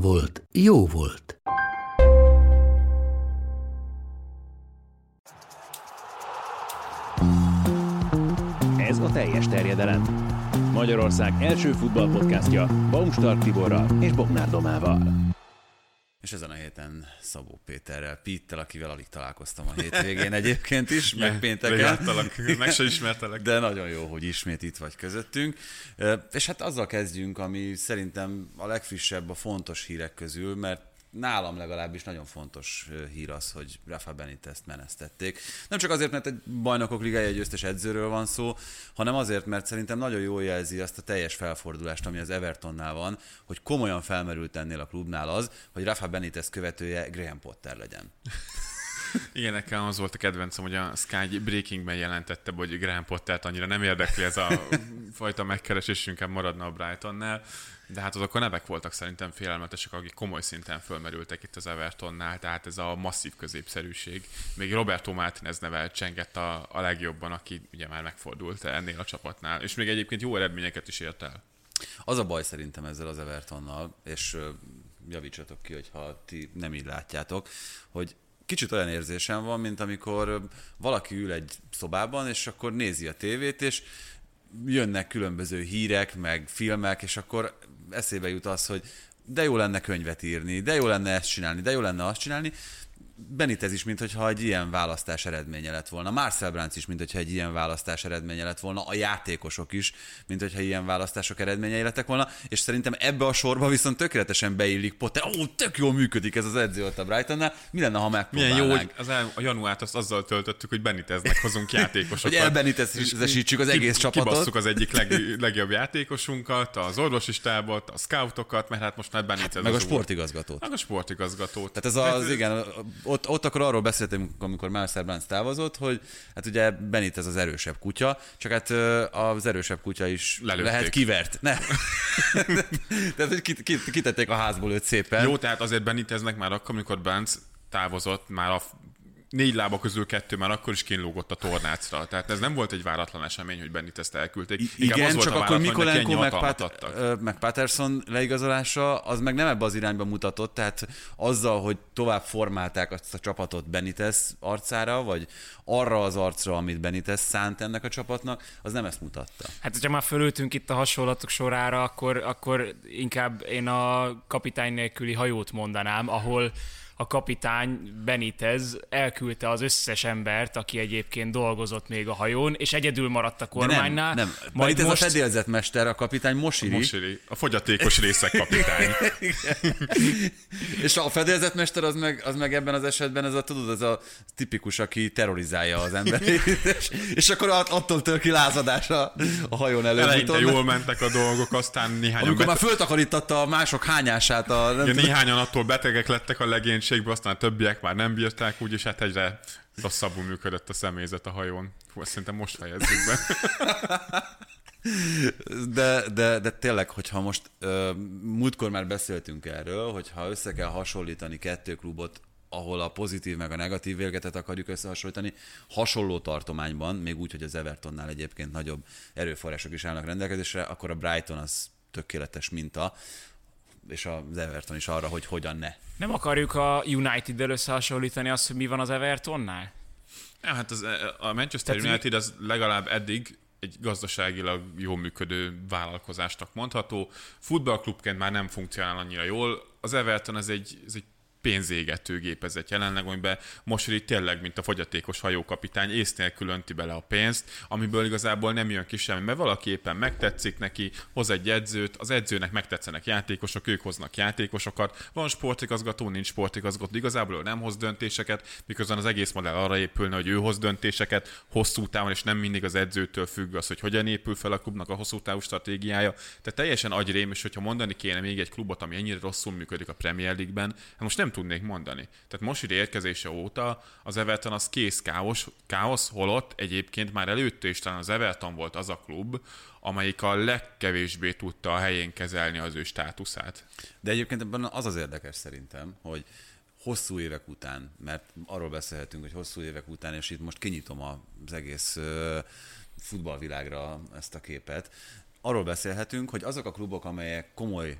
volt, jó volt. Ez a teljes terjedelem. Magyarország első futballpodcastja Baumstark Tiborral és Bognár Domával. És ezen a héten Szabó Péterrel, Pittel, akivel alig találkoztam a hétvégén egyébként is, meg pénteken. Megláttalak, meg se ismertelek. De nagyon jó, hogy ismét itt vagy közöttünk. És hát azzal kezdjünk, ami szerintem a legfrissebb a fontos hírek közül, mert nálam legalábbis nagyon fontos hír az, hogy Rafa Benitez-t menesztették. Nem csak azért, mert egy bajnokok ligája győztes edzőről van szó, hanem azért, mert szerintem nagyon jól jelzi azt a teljes felfordulást, ami az Evertonnál van, hogy komolyan felmerült ennél a klubnál az, hogy Rafa Benitez követője Graham Potter legyen. Igen, nekem az volt a kedvencem, hogy a Sky Breakingben jelentette, hogy Graham Pottert annyira nem érdekli ez a fajta megkeresés, inkább maradna a Brightonnál. De hát azok a nevek voltak szerintem félelmetesek, akik komoly szinten fölmerültek itt az Evertonnál, tehát ez a masszív középszerűség. Még Roberto Martinez neve csengett a, a legjobban, aki ugye már megfordult ennél a csapatnál, és még egyébként jó eredményeket is ért el. Az a baj szerintem ezzel az Evertonnal, és javítsatok ki, hogyha ti nem így látjátok, hogy kicsit olyan érzésem van, mint amikor valaki ül egy szobában, és akkor nézi a tévét, és jönnek különböző hírek, meg filmek, és akkor eszébe jut az, hogy de jó lenne könyvet írni, de jó lenne ezt csinálni, de jó lenne azt csinálni, Benitez is, mintha egy ilyen választás eredménye lett volna. Marcel Brandt is, mintha egy ilyen választás eredménye lett volna. A játékosok is, mintha ilyen választások eredményei lettek volna. És szerintem ebbe a sorba viszont tökéletesen beillik Potter. Ó, tök jól működik ez az edző ott a Brightonnál. Mi lenne, ha megpróbálnánk? Milyen jó, hogy az el, a januárt azt azzal töltöttük, hogy Beniteznek hozunk játékosokat. hogy elbenitezesítsük az egész csapatot. Kibasszuk az egyik leg, legjobb játékosunkat, az orvosi stábot, a scoutokat, mert hát most már Benitez hát, meg a sportigazgatót. Meg a sportigazgatót. Tehát ez az, igen, ott, ott akkor arról beszéltünk, amikor Marcel Brands távozott, hogy hát ugye Benitez az erősebb kutya, csak hát az erősebb kutya is Lelőtték. lehet kivert. Ne. Tehát, hogy kitették a házból őt szépen. Jó, tehát azért Beniteznek már akkor, amikor Brands távozott, már a négy lába közül kettő már akkor is kínlógott a tornácra. Tehát ez nem volt egy váratlan esemény, hogy Bennit elküldték. I- igen, csak akkor Mikolenko meg, Pat- meg Patterson leigazolása, az meg nem ebbe az irányba mutatott, tehát azzal, hogy tovább formálták azt a csapatot Benitez arcára, vagy arra az arcra, amit Benitez szánt ennek a csapatnak, az nem ezt mutatta. Hát, hogyha már fölültünk itt a hasonlatok sorára, akkor, akkor inkább én a kapitány nélküli hajót mondanám, ahol a kapitány Benitez elküldte az összes embert, aki egyébként dolgozott még a hajón, és egyedül maradt a kormánynál. nem, nem. Majd Benitez most... a fedélzetmester, a kapitány Mosiri. A Mosiri, a fogyatékos részek kapitány. és a fedélzetmester az meg, az meg ebben az esetben ez a, tudod, ez a tipikus, aki terrorizálja az emberét, és, és akkor attól tör ki lázadás a, a hajón előtt. Eleinte jól mentek a dolgok, aztán néhány. Amikor bet... már föltakarította a mások hányását. A, nem ja, néhányan attól betegek lettek a legény legénységbe, aztán a többiek már nem bírták, úgyis hát egyre rosszabbul működött a személyzet a hajón. Hú, szerintem most fejezzük be. De, de, de tényleg, hogyha most múltkor már beszéltünk erről, hogyha össze kell hasonlítani kettő klubot, ahol a pozitív meg a negatív vélgetet akarjuk összehasonlítani, hasonló tartományban, még úgy, hogy az Evertonnál egyébként nagyobb erőforrások is állnak rendelkezésre, akkor a Brighton az tökéletes minta és az Everton is arra, hogy hogyan ne. Nem akarjuk a United-del összehasonlítani azt, hogy mi van az Evertonnál? Ja, hát az, a Manchester Tehát United az legalább eddig egy gazdaságilag jól működő vállalkozásnak mondható. Futballklubként már nem funkcionál annyira jól. Az Everton ez egy, ez egy pénzégető gépezet jelenleg, amiben Mosri tényleg, mint a fogyatékos hajókapitány, ész nélkül önti bele a pénzt, amiből igazából nem jön ki semmi, mert valaki éppen megtetszik neki, hoz egy edzőt, az edzőnek megtetszenek játékosok, ők hoznak játékosokat, van sportigazgató, nincs sportigazgató, igazából ő nem hoz döntéseket, miközben az egész modell arra épülne, hogy ő hoz döntéseket hosszú távon, és nem mindig az edzőtől függ az, hogy hogyan épül fel a klubnak a hosszú távú stratégiája. Tehát teljesen agyrém, és hogyha mondani kéne még egy klubot, ami ennyire rosszul működik a Premier League-ben, hát most nem tudnék mondani. Tehát most érkezése óta az Everton az kész káosz, káosz, holott egyébként már előtte is talán az Everton volt az a klub, amelyik a legkevésbé tudta a helyén kezelni az ő státuszát. De egyébként ebben az az érdekes szerintem, hogy hosszú évek után, mert arról beszélhetünk, hogy hosszú évek után, és itt most kinyitom az egész futballvilágra ezt a képet, arról beszélhetünk, hogy azok a klubok, amelyek komoly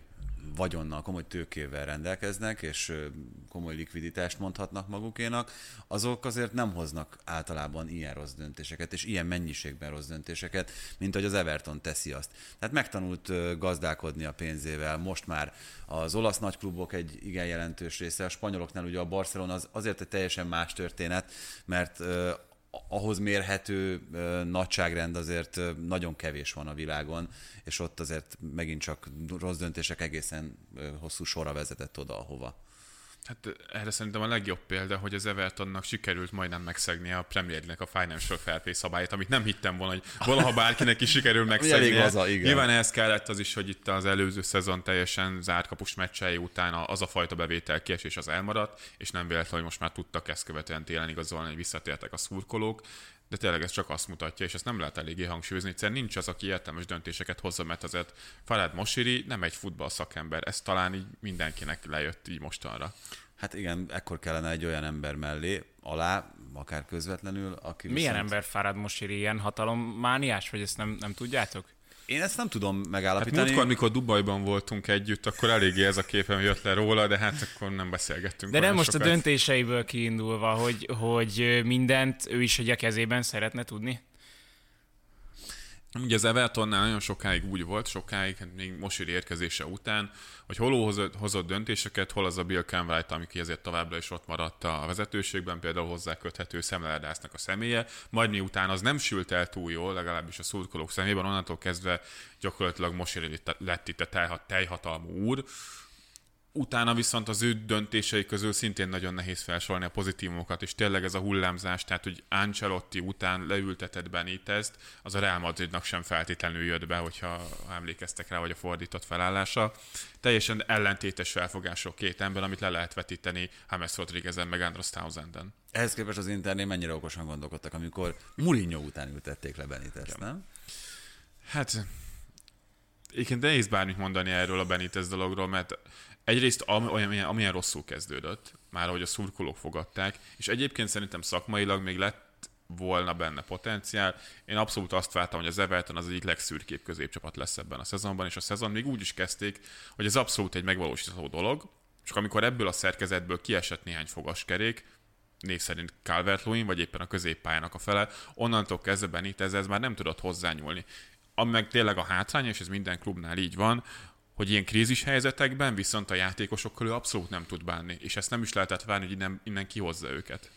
vagyonnal, komoly tőkével rendelkeznek, és komoly likviditást mondhatnak magukénak, azok azért nem hoznak általában ilyen rossz döntéseket, és ilyen mennyiségben rossz döntéseket, mint hogy az Everton teszi azt. Tehát megtanult gazdálkodni a pénzével, most már az olasz nagyklubok egy igen jelentős része, a spanyoloknál ugye a Barcelona az azért egy teljesen más történet, mert ahhoz mérhető nagyságrend azért nagyon kevés van a világon, és ott azért megint csak rossz döntések egészen hosszú sorra vezetett oda, ahova. Hát erre szerintem a legjobb példa, hogy az Evertonnak sikerült majdnem megszegni a Premier League-nek a Financial Fair Play szabályát, amit nem hittem volna, hogy valaha bárkinek is sikerül megszegni. laza, igen. Nyilván ehhez kellett az is, hogy itt az előző szezon teljesen zárt kapus meccsei után az a fajta bevétel kiesés az elmaradt, és nem véletlen, hogy most már tudtak ezt követően télen igazolni, hogy visszatértek a szurkolók de tényleg ez csak azt mutatja, és ezt nem lehet eléggé hangsúlyozni, hiszen nincs az, aki értelmes döntéseket hozza, mert azért Farad Mosiri nem egy futball szakember, ez talán így mindenkinek lejött így mostanra. Hát igen, ekkor kellene egy olyan ember mellé, alá, akár közvetlenül, aki Milyen viszont... ember Farad Mosiri ilyen hatalommániás, vagy ezt nem, nem tudjátok? Én ezt nem tudom megállapítani. Hát múltkor, mikor Dubajban voltunk együtt, akkor eléggé ez a képem jött le róla, de hát akkor nem beszélgettünk. De nem most sokat. a döntéseiből kiindulva, hogy, hogy mindent ő is hogy a kezében szeretne tudni? Ugye az Evertonnál nagyon sokáig úgy volt, sokáig, hát még Mosiri érkezése után, hogy hol hozott, döntéseket, hol az a Bill Kenwright, ami ezért továbbra is ott maradt a vezetőségben, például hozzá köthető Szemleládásznak a személye, majd miután az nem sült el túl jól, legalábbis a szurkolók szemében, onnantól kezdve gyakorlatilag Mosiri lett itt a teljhatalmú úr, Utána viszont az ő döntései közül szintén nagyon nehéz felsorolni a pozitívumokat, és tényleg ez a hullámzás, tehát hogy Ancelotti után leültetett Benitezt, az a Real Madridnak sem feltétlenül jött be, hogyha emlékeztek rá, hogy a fordított felállása. Teljesen ellentétes felfogások két ember, amit le lehet vetíteni James Rodriguezen meg Andros Townsenden. Ehhez képest az Internél mennyire okosan gondolkodtak, amikor Mourinho után ültették le Benitez, ja. nem? Hát, egyébként nehéz bármit mondani erről a Benitez dologról, mert egyrészt amilyen, amilyen rosszul kezdődött, már ahogy a szurkolók fogadták, és egyébként szerintem szakmailag még lett volna benne potenciál. Én abszolút azt vártam, hogy az Everton az egyik legszürkébb középcsapat lesz ebben a szezonban, és a szezon még úgy is kezdték, hogy ez abszolút egy megvalósítható dolog, csak amikor ebből a szerkezetből kiesett néhány fogaskerék, név szerint calvert vagy éppen a középpályának a fele, onnantól kezdve Benitez ez már nem tudott hozzányúlni. Ami meg tényleg a hátránya, és ez minden klubnál így van, hogy ilyen krízis helyzetekben viszont a játékosokkal ő abszolút nem tud bánni, és ezt nem is lehetett várni, hogy innen, innen kihozza őket.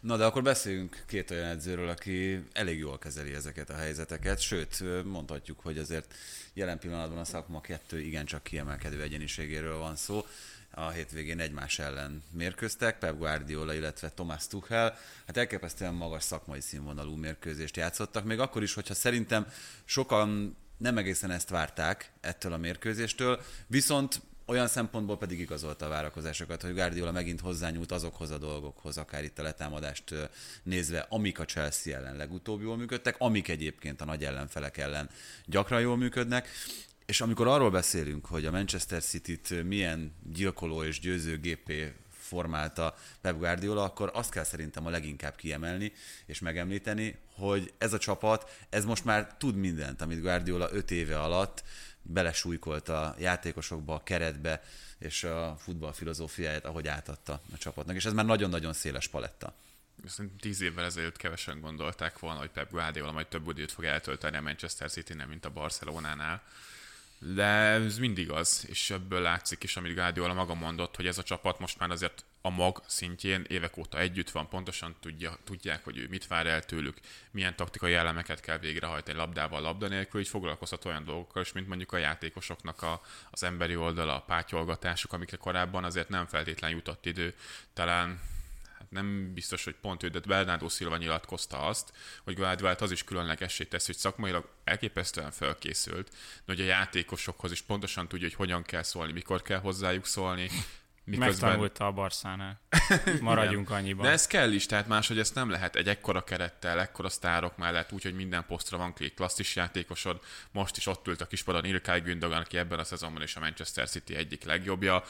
Na de akkor beszéljünk két olyan edzőről, aki elég jól kezeli ezeket a helyzeteket, sőt, mondhatjuk, hogy azért jelen pillanatban a szakma kettő igencsak kiemelkedő egyeniségéről van szó. A hétvégén egymás ellen mérkőztek, Pep Guardiola, illetve Thomas Tuchel. Hát elképesztően magas szakmai színvonalú mérkőzést játszottak, még akkor is, hogyha szerintem sokan nem egészen ezt várták ettől a mérkőzéstől, viszont olyan szempontból pedig igazolta a várakozásokat, hogy Guardiola megint hozzányúlt azokhoz a dolgokhoz, akár itt a letámadást nézve, amik a Chelsea ellen legutóbb jól működtek, amik egyébként a nagy ellenfelek ellen gyakran jól működnek, és amikor arról beszélünk, hogy a Manchester City-t milyen gyilkoló és győző gépé formálta Pep Guardiola, akkor azt kell szerintem a leginkább kiemelni és megemlíteni, hogy ez a csapat, ez most már tud mindent, amit Guardiola öt éve alatt belesújkolt a játékosokba, a keretbe, és a futball filozófiáját, ahogy átadta a csapatnak. És ez már nagyon-nagyon széles paletta. Szerintem tíz évvel ezelőtt kevesen gondolták volna, hogy Pep Guardiola majd több időt fog eltölteni a Manchester city nem mint a Barcelonánál. De ez mindig az, és ebből látszik is, amit Guardiola maga mondott, hogy ez a csapat most már azért a mag szintjén évek óta együtt van, pontosan tudja, tudják, hogy ő mit vár el tőlük, milyen taktikai elemeket kell végrehajtani labdával, labda nélkül, így foglalkozhat olyan dolgokkal is, mint mondjuk a játékosoknak a, az emberi oldala, a pátyolgatások, amikre korábban azért nem feltétlen jutott idő. Talán nem biztos, hogy pont ő, de Bernardo Silva nyilatkozta azt, hogy Guardiola az is különlegessé tesz, hogy szakmailag elképesztően felkészült, de hogy a játékosokhoz is pontosan tudja, hogy hogyan kell szólni, mikor kell hozzájuk szólni, Miközben... Megtanulta a Barszánál. Maradjunk annyiban. De ez kell is, tehát máshogy ezt nem lehet egy ekkora kerettel, ekkora sztárok mellett, úgyhogy minden posztra van két klasszis játékosod. Most is ott ült a kispadon Ilkay Gündogan, aki ebben a szezonban is a Manchester City egyik legjobbja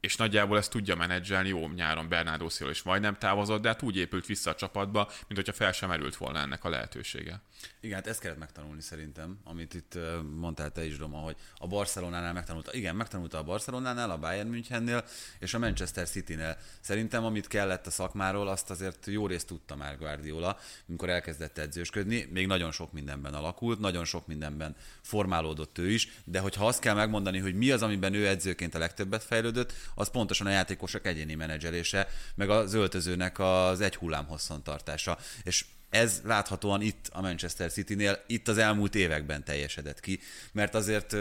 és nagyjából ezt tudja menedzselni, jó, nyáron Bernardo Silva is majdnem távozott, de hát úgy épült vissza a csapatba, mint hogyha fel sem merült volna ennek a lehetősége. Igen, hát ezt kellett megtanulni szerintem, amit itt mondtál te is, Doma, hogy a Barcelonánál megtanulta. Igen, megtanulta a Barcelonánál, a Bayern Münchennél és a Manchester Citynél. Szerintem, amit kellett a szakmáról, azt azért jó részt tudta már Guardiola, amikor elkezdett edzősködni. Még nagyon sok mindenben alakult, nagyon sok mindenben formálódott ő is, de hogyha azt kell megmondani, hogy mi az, amiben ő edzőként a legtöbbet fejlődött, az pontosan a játékosok egyéni menedzselése, meg az öltözőnek az egy hullám tartása. És ez láthatóan itt a Manchester City-nél, itt az elmúlt években teljesedett ki, mert azért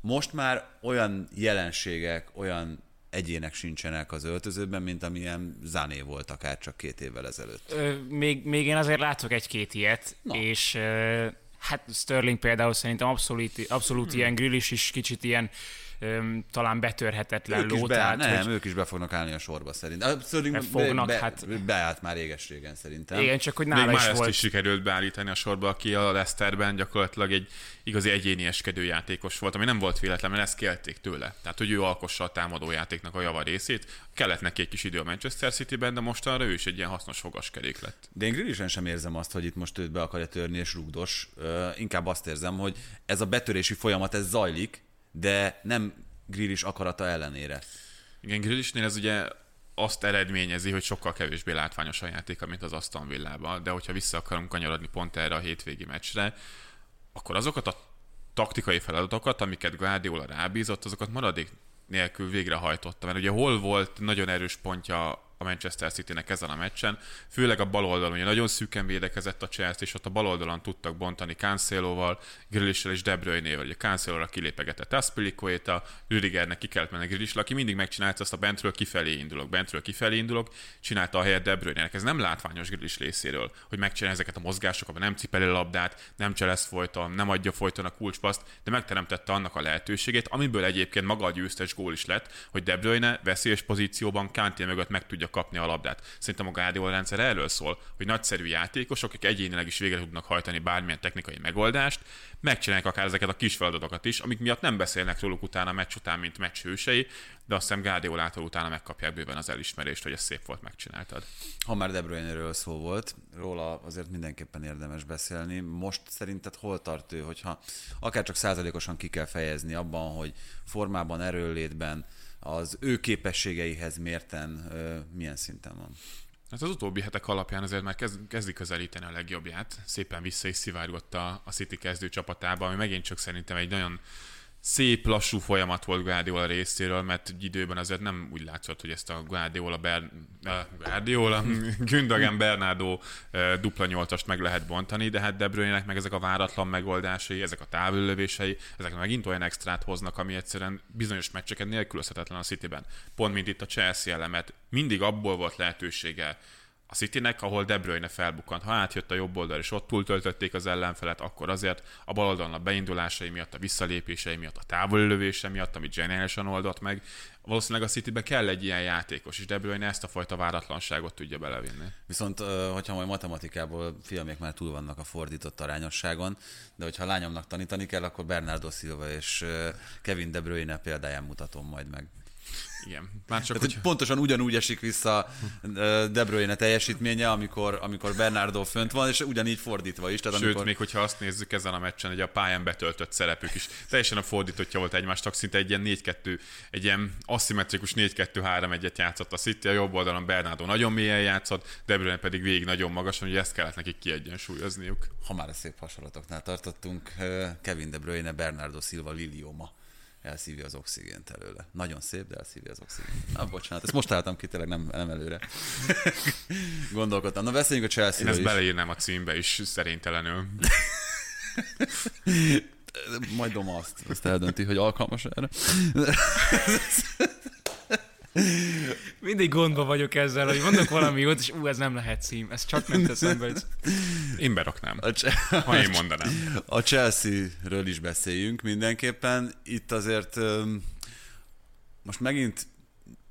most már olyan jelenségek, olyan egyének sincsenek az öltözőben, mint amilyen Zané volt akár csak két évvel ezelőtt. Ö, még, még én azért látok egy-két ilyet, Na. és ö, hát Sterling például szerintem abszolút, abszolút hmm. ilyen grill is kicsit ilyen öm, talán betörhetetlen ők ló. Is be, tehát, nem, hogy... ők is be fognak állni a sorba szerintem. Szerintem fognak, be, hát... beállt már réges régen szerintem. Igen, csak hogy nála Még is már volt. ezt is sikerült beállítani a sorba, aki a Leicesterben gyakorlatilag egy igazi egyénieskedő játékos volt, ami nem volt véletlen, mert ezt kérték tőle. Tehát, hogy ő alkossa a támadó játéknak a java részét. Kellett neki egy kis idő a Manchester City-ben, de mostanra ő is egy ilyen hasznos fogaskerék lett. De én Grillisen sem érzem azt, hogy itt most őt be akarja törni és rugdos. inkább azt érzem, hogy ez a betörési folyamat, ez zajlik, de nem Grillis akarata ellenére. Igen, Grillisnél ez ugye azt eredményezi, hogy sokkal kevésbé látványos a játék, mint az Aston Villában, de hogyha vissza akarunk kanyarodni pont erre a hétvégi meccsre, akkor azokat a taktikai feladatokat, amiket Guardiola rábízott, azokat maradék nélkül végrehajtotta. Mert ugye hol volt nagyon erős pontja a Manchester City-nek ezen a meccsen, főleg a bal oldalon, ugye nagyon szűken védekezett a Chelsea, és ott a bal oldalon tudtak bontani Canceloval, Grillissel és De Bruyne-vel, ugye Cancelóra kilépegetett Aspilicueta, Rüdigernek ki kellett menni Grillissel, aki mindig megcsinálta azt a bentről kifelé indulok, bentről kifelé indulok, csinálta a helyet De Bruyne-nek. Ez nem látványos Grillish részéről, hogy megcsinálja ezeket a mozgásokat, nem cipeli a labdát, nem cselesz folyton, nem adja folyton a kulcspaszt, de megteremtette annak a lehetőségét, amiből egyébként maga a győztes gól is lett, hogy De Bruyne veszélyes pozícióban Kanté mögött meg tudja kapni a labdát. Szerintem a Guardiola rendszer erről szól, hogy nagyszerű játékosok, akik egyénileg is végre tudnak hajtani bármilyen technikai megoldást, megcsinálják akár ezeket a kis feladatokat is, amik miatt nem beszélnek róluk utána a meccs után, mint meccs hősei, de azt hiszem Guardiolától utána megkapják bőven az elismerést, hogy ez szép volt, megcsináltad. Ha már De Bruyne-ről szó volt, róla azért mindenképpen érdemes beszélni. Most szerinted hol tart ő, hogyha akár csak százalékosan ki kell fejezni abban, hogy formában, erőlétben, az ő képességeihez mérten milyen szinten van? Hát az utóbbi hetek alapján azért már kezd, kezdi közelíteni a legjobbját. Szépen vissza is szivárgott a, a City kezdő csapatába, ami megint csak szerintem egy nagyon szép, lassú folyamat volt Guardiola részéről, mert időben azért nem úgy látszott, hogy ezt a Guardiola, Ber... Guardiola, Gündogan, Bernardo dupla nyolcast meg lehet bontani, de hát De Bruyne-nek meg ezek a váratlan megoldásai, ezek a távüllövései, ezek megint olyan extrát hoznak, ami egyszerűen bizonyos meccseket nélkülözhetetlen a Cityben. Pont mint itt a Chelsea elemet, mindig abból volt lehetősége a Citynek, ahol De Bruyne felbukkant. Ha átjött a jobb oldal, és ott túltöltötték az ellenfelet, akkor azért a bal oldalon a beindulásai miatt, a visszalépései miatt, a távollövése miatt, amit zseniálisan oldott meg, valószínűleg a Citybe kell egy ilyen játékos, és De Bruyne ezt a fajta váratlanságot tudja belevinni. Viszont, hogyha majd matematikából fiamék már túl vannak a fordított arányosságon, de hogyha lányomnak tanítani kell, akkor Bernardo Silva és Kevin De Bruyne példáján mutatom majd meg. Igen. Már csak Tehát, hogy... Pontosan ugyanúgy esik vissza De Bruyne teljesítménye, amikor, amikor Bernardo fönt van, és ugyanígy fordítva is. Tehát Sőt, amikor... még hogyha azt nézzük ezen a meccsen, hogy a pályán betöltött szerepük is teljesen a fordítottja volt egymástak, szinte egy ilyen 4-2, egy ilyen aszimmetrikus 4-2-3-1-et játszott a City, a jobb oldalon Bernardo nagyon mélyen játszott, De Bruyne pedig végig nagyon magasan, hogy ezt kellett nekik kiegyensúlyozniuk. Ha már a szép hasonlatoknál tartottunk, Kevin De Bruyne, Bernardo Silva, Lilioma elszívja az oxigént előle. Nagyon szép, de elszívja az oxigént. Na, bocsánat, ezt most találtam ki, tényleg nem, nem előre. Gondolkodtam. Na, beszéljünk a Én Chelsea-ről ezt is. beleírnám a címbe is szerintelenül. Majd Doma azt, azt eldönti, hogy alkalmas erre. Mindig gondba vagyok ezzel, hogy mondok valami jót, és ú, ez nem lehet cím. Ez csak nem teszem be. Én beraknám, A, Ch- ha én mondanám. a Chelsea-ről is beszéljünk mindenképpen. Itt azért most megint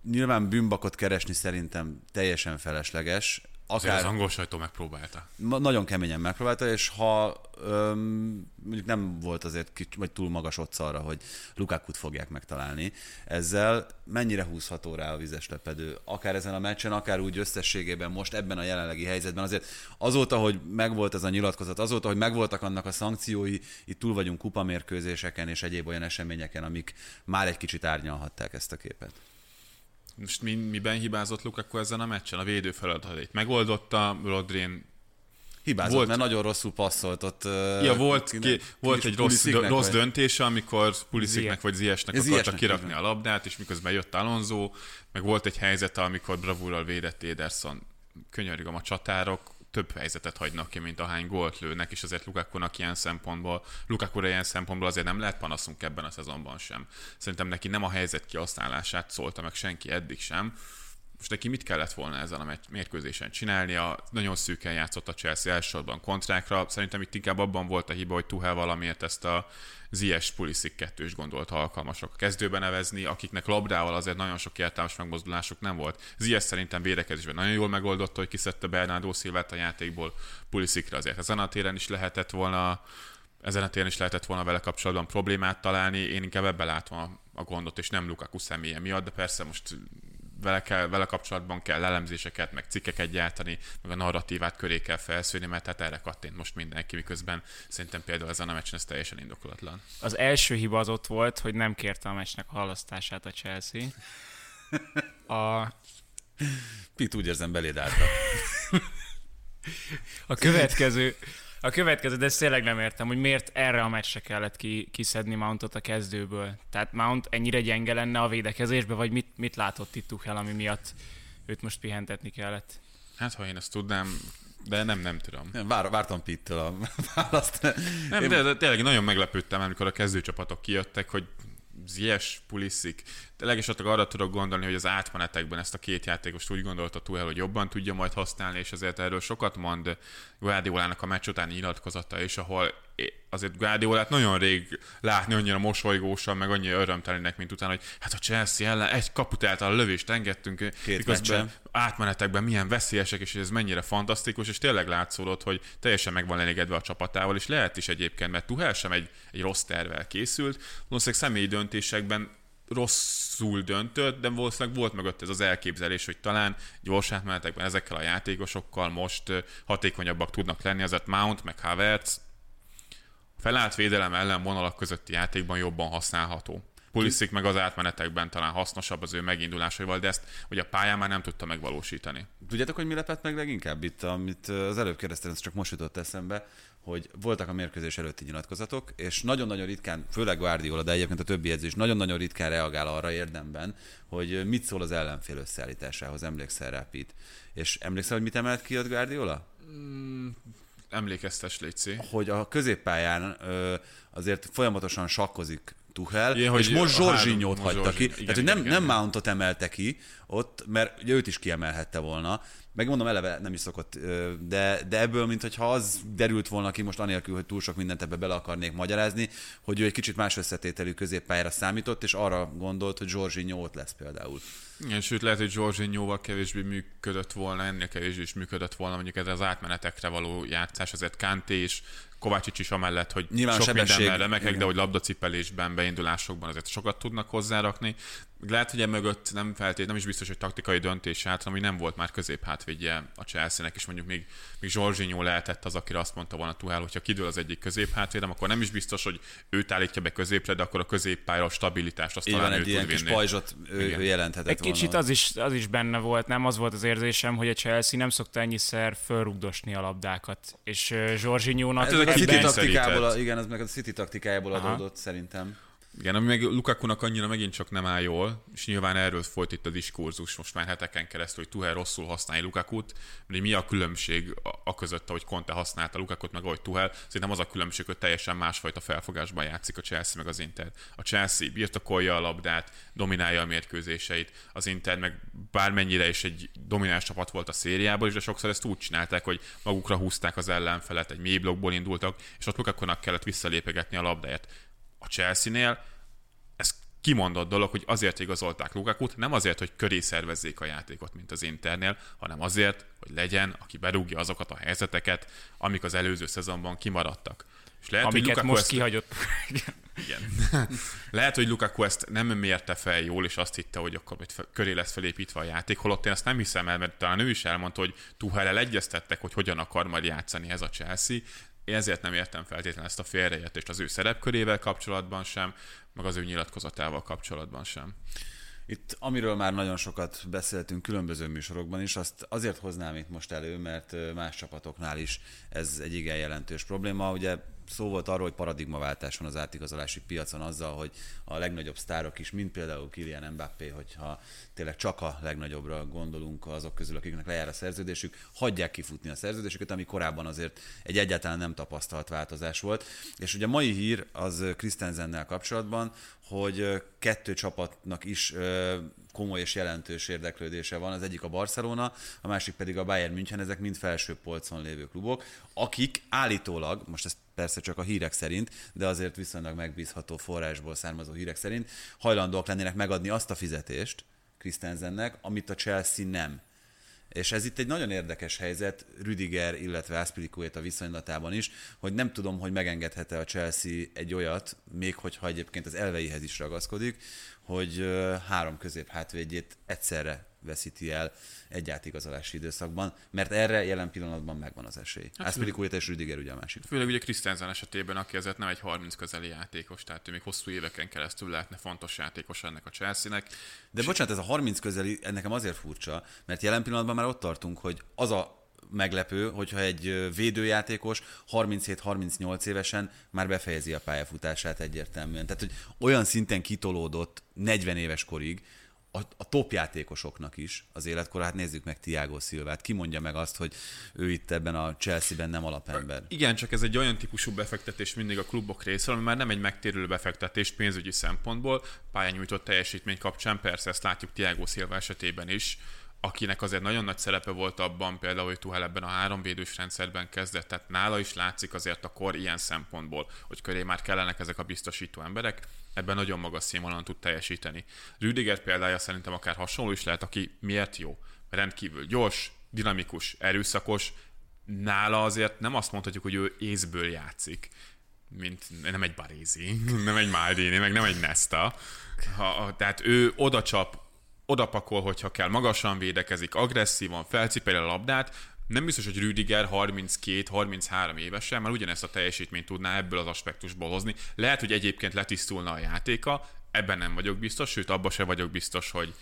nyilván bűnbakot keresni szerintem teljesen felesleges. Akár... Az angol sajtó megpróbálta. nagyon keményen megpróbálta, és ha öm, mondjuk nem volt azért kics, vagy túl magas ott arra, hogy Lukákut fogják megtalálni, ezzel mennyire húzható rá a vizes lepedő, akár ezen a meccsen, akár úgy összességében most ebben a jelenlegi helyzetben. Azért azóta, hogy megvolt ez a nyilatkozat, azóta, hogy megvoltak annak a szankciói, itt túl vagyunk kupamérkőzéseken és egyéb olyan eseményeken, amik már egy kicsit árnyalhatták ezt a képet. Most mi, miben hibázott Lukaku ezen a meccsen? A védő feladatait megoldotta, Rodrin Hibázott, Volt- mert nagyon rosszul passzolt ott. Ja, volt, ki, ki volt egy rossz, rossz vagy? döntése, amikor Pulisiknek Ziyech. vagy Ziesnek Ez akarta Ziyechnek, kirakni a labdát, és miközben jött Alonso, meg volt egy helyzet, amikor bravúrral védett Ederson. Könyörgöm, a csatárok több helyzetet hagynak ki, mint ahány gólt lőnek, és azért Lukaku-nak ilyen szempontból, lukaku ilyen szempontból azért nem lehet panaszunk ebben a szezonban sem. Szerintem neki nem a helyzet kihasználását szólta meg senki eddig sem. Most neki mit kellett volna ezen a mérkőzésen csinálnia? Nagyon szűken játszott a Chelsea elsősorban kontrákra. Szerintem itt inkább abban volt a hiba, hogy Tuchel valamiért ezt a Ziyech Pulisic kettős gondolt alkalmasok a kezdőben nevezni, akiknek labdával azért nagyon sok értelmes megmozdulásuk nem volt. Ziyech szerintem védekezésben nagyon jól megoldotta, hogy kiszedte Bernardo Silvát a játékból, Pulisicre azért ezen a téren is lehetett volna ezen a téren is lehetett volna vele kapcsolatban problémát találni, én inkább ebbe látom a, a gondot, és nem Lukaku személye miatt, de persze most vele, kell, vele kapcsolatban kell elemzéseket, meg cikkeket gyártani, meg a narratívát köré kell felszűrni, mert hát erre kattint most mindenki, miközben szerintem például ezen a meccsen ez teljesen indokolatlan. Az első hiba az ott volt, hogy nem kérte a meccsnek a halasztását a Chelsea. A, Pit úgy érzem beléd álltak. a következő, a következő, de ezt tényleg nem értem, hogy miért erre a meccsre kellett ki, kiszedni Mountot a kezdőből. Tehát Mount ennyire gyenge lenne a védekezésbe, vagy mit, mit látott itt Tuchel, ami miatt őt most pihentetni kellett? Hát, ha én ezt tudnám, de nem, nem tudom. Vár, vártam Pittől a választ. Nem, de, de tényleg nagyon meglepődtem, amikor a kezdőcsapatok kijöttek, hogy Ziyech, Pulisic. Tényleg esetleg arra tudok gondolni, hogy az átmenetekben ezt a két játékost úgy gondolta Tuchel, hogy jobban tudja majd használni, és azért erről sokat mond Guardiolának a meccs utáni nyilatkozata is, ahol azért Guardiolát nagyon rég látni annyira mosolygósan, meg annyira örömtelinek, mint utána, hogy hát a Chelsea ellen egy kaput által lövést engedtünk, Két miközben meccsen. átmenetekben milyen veszélyesek, és ez mennyire fantasztikus, és tényleg látszódott, hogy teljesen meg van elégedve a csapatával, és lehet is egyébként, mert Tuchel sem egy, egy rossz tervel készült, valószínűleg személyi döntésekben rosszul döntött, de valószínűleg volt mögött ez az elképzelés, hogy talán gyors átmenetekben ezekkel a játékosokkal most hatékonyabbak tudnak lenni, azért Mount meg Havertz felállt védelem ellen vonalak közötti játékban jobban használható. Pulisic meg az átmenetekben talán hasznosabb az ő megindulásaival, de ezt ugye a pályán már nem tudta megvalósítani. Tudjátok, hogy mi lepett meg leginkább itt, amit az előbb kérdeztem, ez csak most jutott eszembe, hogy voltak a mérkőzés előtti nyilatkozatok, és nagyon-nagyon ritkán, főleg Guardiola, de egyébként a többi edző is nagyon-nagyon ritkán reagál arra érdemben, hogy mit szól az ellenfél összeállításához, emlékszel rá, Pete. És emlékszel, hogy mit emelt ki ott Guardiola? Emlékeztes, Léci. hogy a középpályán ö, azért folyamatosan sakkozik Tuchel, Igen, és most Zsorzsinyót hagyta ki. Igen, Tehát, hogy nem, igen, nem. Mountot emelte ki ott, mert ugye őt is kiemelhette volna. Megmondom, eleve nem is szokott, de, de ebből, mintha az derült volna ki most anélkül, hogy túl sok mindent ebbe bele akarnék magyarázni, hogy ő egy kicsit más összetételű középpályára számított, és arra gondolt, hogy Zsorzsinyó ott lesz például. Igen, sőt lehet, hogy Zsorzsinyóval kevésbé működött volna, ennél kevésbé is működött volna mondjuk ez az átmenetekre való játszás, azért Kanté és Kovácsics is amellett, hogy Nyilván sok sebesség, mindenben remekek, de hogy labdacipelésben, beindulásokban azért sokat tudnak hozzárakni. Lehet, hogy emögött nem feltét, nem is biztos, hogy taktikai döntés át, ami nem volt már középhátvédje a Chelsea-nek, és mondjuk még, még Zsorzsinyó lehetett az, akire azt mondta volna Tuhel, hogyha kidől az egyik középhátvédem, akkor nem is biztos, hogy őt állítja be középre, de akkor a középpályra a stabilitást azt Így talán van, egy ilyen kis pajzsot ő, Igen. ő jelenthetett Egy kicsit volna. az is, az is benne volt, nem? Az volt az érzésem, hogy a Chelsea nem szokta ennyiszer fölrugdosni a labdákat. És Zsorzsinyónak Hát Ez a City taktikából, igen, ez meg a City taktikájából Aha. adódott szerintem. Igen, ami meg Lukakunak annyira megint csak nem áll jól, és nyilván erről folyt itt a diskurzus most már heteken keresztül, hogy Tuhel rosszul használja Lukakut, hogy mi a különbség a, között, ahogy Conte használta Lukakut, meg ahogy Tuhel. Szerintem az a különbség, hogy teljesen másfajta felfogásban játszik a Chelsea meg az Inter. A Chelsea birtokolja a labdát, dominálja a mérkőzéseit, az Inter meg bármennyire is egy domináns csapat volt a szériában, és de sokszor ezt úgy csinálták, hogy magukra húzták az ellenfelet, egy mély blokkból indultak, és ott Lukakunak kellett visszalépegetni a labdáját a Chelsea-nél ez kimondott dolog, hogy azért igazolták Lukakut, nem azért, hogy köré szervezzék a játékot, mint az Internél, hanem azért, hogy legyen, aki berúgja azokat a helyzeteket, amik az előző szezonban kimaradtak. És lehet, Amiket hogy Lukaku most ezt... kihagyott. Igen. lehet, hogy Lukaku ezt nem mérte fel jól, és azt hitte, hogy akkor hogy köré lesz felépítve a játék, holott én azt nem hiszem el, mert talán ő is elmondta, hogy Tuchel egyeztettek, hogy hogyan akar majd játszani ez a Chelsea, ezért nem értem feltétlenül ezt a félreértést az ő szerepkörével kapcsolatban sem, meg az ő nyilatkozatával kapcsolatban sem. Itt, amiről már nagyon sokat beszéltünk különböző műsorokban is, azt azért hoznám itt most elő, mert más csapatoknál is ez egy igen jelentős probléma. Ugye szó volt arról, hogy paradigmaváltás van az átigazolási piacon azzal, hogy a legnagyobb sztárok is, mint például Kylian Mbappé, hogyha tényleg csak a legnagyobbra gondolunk azok közül, akiknek lejár a szerződésük, hagyják kifutni a szerződésüket, ami korábban azért egy egyáltalán nem tapasztalt változás volt. És ugye a mai hír az Christensennel kapcsolatban, hogy kettő csapatnak is komoly és jelentős érdeklődése van. Az egyik a Barcelona, a másik pedig a Bayern München, ezek mind felső polcon lévő klubok, akik állítólag, most ezt persze csak a hírek szerint, de azért viszonylag megbízható forrásból származó hírek szerint, hajlandóak lennének megadni azt a fizetést Christensennek, amit a Chelsea nem. És ez itt egy nagyon érdekes helyzet Rüdiger, illetve a viszonylatában is, hogy nem tudom, hogy megengedhet-e a Chelsea egy olyat, még hogyha egyébként az elveihez is ragaszkodik, hogy három közép hátvédjét egyszerre veszíti el egy átigazolási időszakban, mert erre jelen pillanatban megvan az esély. Hát Aspilicueta és Rüdiger ugye a másik. Főleg ugye Christensen esetében, aki azért nem egy 30 közeli játékos, tehát ő még hosszú éveken keresztül lehetne fontos játékos ennek a Chelsea-nek. De bocsánat, ez a 30 közeli, nekem azért furcsa, mert jelen pillanatban már ott tartunk, hogy az a meglepő, hogyha egy védőjátékos 37-38 évesen már befejezi a pályafutását egyértelműen. Tehát, hogy olyan szinten kitolódott 40 éves korig, a, a top játékosoknak is az életkor, hát nézzük meg Tiago Szilvát, ki mondja meg azt, hogy ő itt ebben a Chelsea-ben nem alapember. Igen, csak ez egy olyan típusú befektetés mindig a klubok részéről, ami már nem egy megtérülő befektetés pénzügyi szempontból, pályányújtott teljesítmény kapcsán, persze ezt látjuk Tiago Szilva esetében is, akinek azért nagyon nagy szerepe volt abban, például, hogy Tuhel ebben a háromvédős rendszerben kezdett, tehát nála is látszik azért a kor ilyen szempontból, hogy köré már kellenek ezek a biztosító emberek, ebben nagyon magas színvonalon tud teljesíteni. Rüdiger példája szerintem akár hasonló is lehet, aki miért jó? Rendkívül gyors, dinamikus, erőszakos, nála azért nem azt mondhatjuk, hogy ő észből játszik, mint nem egy Barézi, nem egy Maldini, meg nem egy Nesta. Ha, tehát ő oda csap odapakol, hogyha kell, magasan védekezik, agresszívan, felcipeli a labdát, nem biztos, hogy Rüdiger 32-33 évesen már ugyanezt a teljesítményt tudná ebből az aspektusból hozni. Lehet, hogy egyébként letisztulna a játéka, ebben nem vagyok biztos, sőt, abban se vagyok biztos, hogy,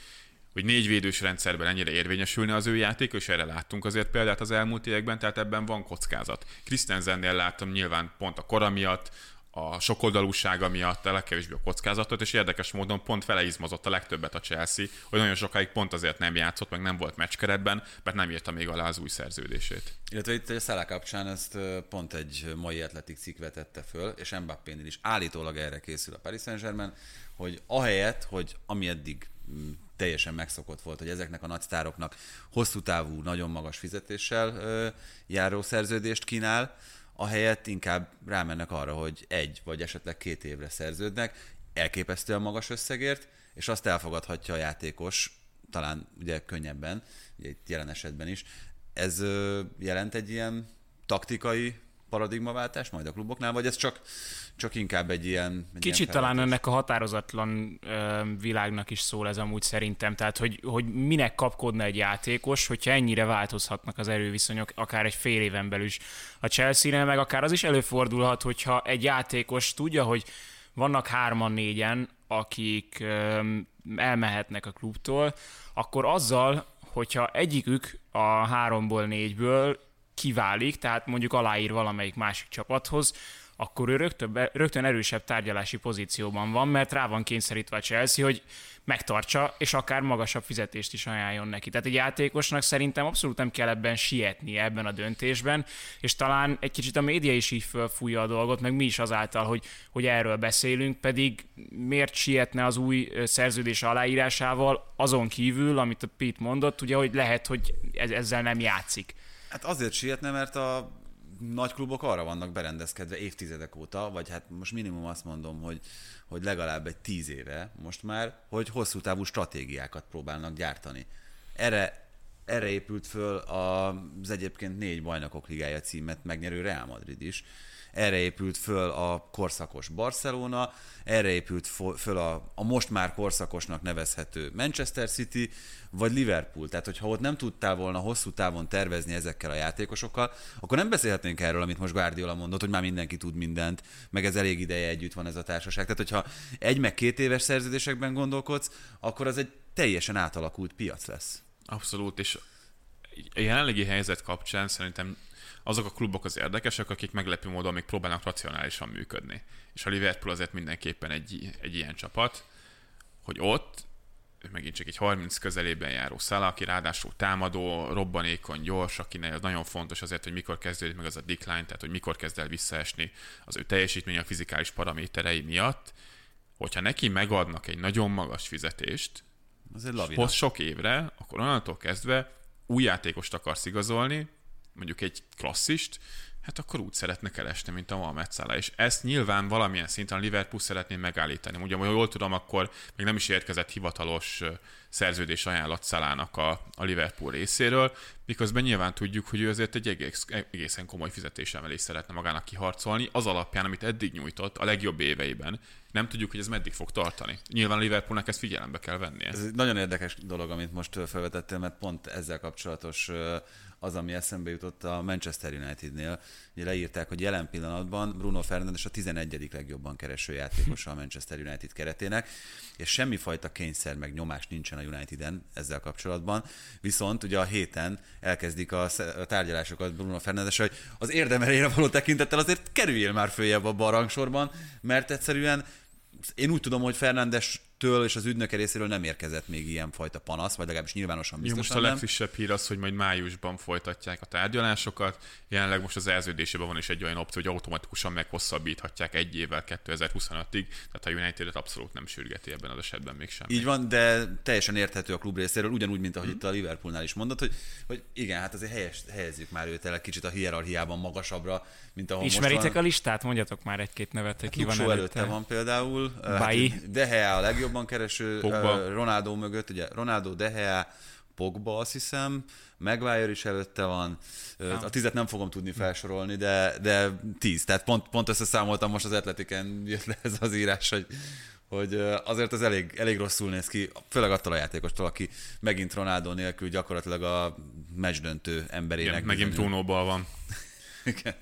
hogy négy védős rendszerben ennyire érvényesülne az ő játék, és erre láttunk azért példát az elmúlt években, tehát ebben van kockázat. Christensennél láttam nyilván pont a kora miatt, a sokoldalúsága miatt a legkevésbé a kockázatot, és érdekes módon pont feleizmozott a legtöbbet a Chelsea, hogy nagyon sokáig pont azért nem játszott, meg nem volt meccskeretben, mert nem írta még alá az új szerződését. Illetve itt a Szállá kapcsán ezt pont egy mai atletik cikk vetette föl, és mbappé is állítólag erre készül a Paris Saint-Germain, hogy ahelyett, hogy ami eddig mm, teljesen megszokott volt, hogy ezeknek a nagy sztároknak hosszú távú, nagyon magas fizetéssel járó szerződést kínál, ahelyett inkább rámennek arra, hogy egy vagy esetleg két évre szerződnek, elképesztően magas összegért, és azt elfogadhatja a játékos, talán ugye könnyebben, ugye itt jelen esetben is. Ez jelent egy ilyen taktikai paradigmaváltás majd a kluboknál, vagy ez csak, csak inkább egy ilyen... Egy Kicsit ilyen talán ennek a határozatlan ö, világnak is szól ez amúgy szerintem, tehát hogy, hogy minek kapkodna egy játékos, hogyha ennyire változhatnak az erőviszonyok, akár egy fél éven belül is a Chelsea-nél, meg akár az is előfordulhat, hogyha egy játékos tudja, hogy vannak hárman, négyen, akik ö, elmehetnek a klubtól, akkor azzal, hogyha egyikük a háromból, négyből kiválik, tehát mondjuk aláír valamelyik másik csapathoz, akkor ő rögtön, rögtön erősebb tárgyalási pozícióban van, mert rá van kényszerítve a Chelsea, hogy megtartsa, és akár magasabb fizetést is ajánljon neki. Tehát egy játékosnak szerintem abszolút nem kell ebben sietnie ebben a döntésben, és talán egy kicsit a média is így fölfújja a dolgot, meg mi is azáltal, hogy, hogy erről beszélünk, pedig miért sietne az új szerződés aláírásával, azon kívül, amit a Pete mondott, ugye, hogy lehet, hogy ezzel nem játszik. Hát azért sietne, mert a nagy klubok arra vannak berendezkedve évtizedek óta, vagy hát most minimum azt mondom, hogy, hogy legalább egy tíz éve most már, hogy hosszú távú stratégiákat próbálnak gyártani. Erre, erre épült föl az egyébként négy bajnokok ligája címet megnyerő Real Madrid is, erre épült föl a korszakos Barcelona, erre épült föl a, a most már korszakosnak nevezhető Manchester City, vagy Liverpool. Tehát, hogyha ott nem tudtál volna hosszú távon tervezni ezekkel a játékosokkal, akkor nem beszélhetnénk erről, amit most Guardiola mondott, hogy már mindenki tud mindent, meg ez elég ideje együtt van ez a társaság. Tehát, hogyha egy meg két éves szerződésekben gondolkodsz, akkor az egy teljesen átalakult piac lesz. Abszolút, és a jelenlegi helyzet kapcsán szerintem azok a klubok az érdekesek, akik meglepő módon még próbálnak racionálisan működni. És a Liverpool azért mindenképpen egy, egy ilyen csapat, hogy ott megint csak egy 30 közelében járó szála, aki ráadásul támadó, robbanékony, gyors, akinek az nagyon fontos azért, hogy mikor kezdődik meg az a decline, tehát hogy mikor kezd el visszaesni az ő teljesítmény a fizikális paraméterei miatt, hogyha neki megadnak egy nagyon magas fizetést, az egy sok évre, akkor onnantól kezdve új játékost akarsz igazolni, mondjuk egy klasszist, hát akkor úgy szeretne keresni, mint a Mohamed Salah. És ezt nyilván valamilyen szinten a Liverpool szeretné megállítani. Ugye, ha jól tudom, akkor még nem is érkezett hivatalos szerződés ajánlat Szalának a, a Liverpool részéről, miközben nyilván tudjuk, hogy ő azért egy egész, egészen komoly fizetésemelést szeretne magának kiharcolni, az alapján, amit eddig nyújtott a legjobb éveiben. Nem tudjuk, hogy ez meddig fog tartani. Nyilván a Liverpoolnak ezt figyelembe kell vennie. Ez egy nagyon érdekes dolog, amit most felvetettél, mert pont ezzel kapcsolatos az, ami eszembe jutott a Manchester Unitednél. Ugye leírták, hogy jelen pillanatban Bruno Fernandes a 11. legjobban kereső játékosa a Manchester United keretének, és semmifajta kényszer meg nyomás nincsen a Uniteden ezzel kapcsolatban. Viszont ugye a héten elkezdik a, tárgyalásokat Bruno Fernandes, hogy az érdemelére való tekintettel azért kerüljél már följebb a barangsorban, mert egyszerűen én úgy tudom, hogy Fernandes től és az ügynöke részéről nem érkezett még ilyen fajta panasz, vagy legalábbis nyilvánosan biztosan Most a legfrissebb hír az, hogy majd májusban folytatják a tárgyalásokat. Jelenleg most az szerződésében van is egy olyan opció, hogy automatikusan meghosszabbíthatják egy évvel 2025-ig, tehát a United-et abszolút nem sürgeti ebben az esetben még sem. Így van, de teljesen érthető a klub részéről, ugyanúgy, mint ahogy mm. itt a Liverpoolnál is mondott, hogy, hogy igen, hát azért helyes, helyezzük már őt el egy kicsit a hierarchiában magasabbra, mint ahol Ismeritek most van. a listát? Mondjatok már egy-két nevet, hogy hát ki van előtte. előtte van például. Bai. Hát, De a legjobb legjobban kereső Pogba. Ronaldo mögött, ugye Ronaldo, De Gea, Pogba azt hiszem, Maguire is előtte van, nem. a tizet nem fogom tudni felsorolni, de, de tíz, tehát pont, pont összeszámoltam most az Atletiken jött le ez az írás, hogy, hogy azért az elég, elég rosszul néz ki, főleg attól a játékostól, aki megint Ronaldo nélkül gyakorlatilag a meccsdöntő emberének. Igen, megint Bruno-ból van. Igen.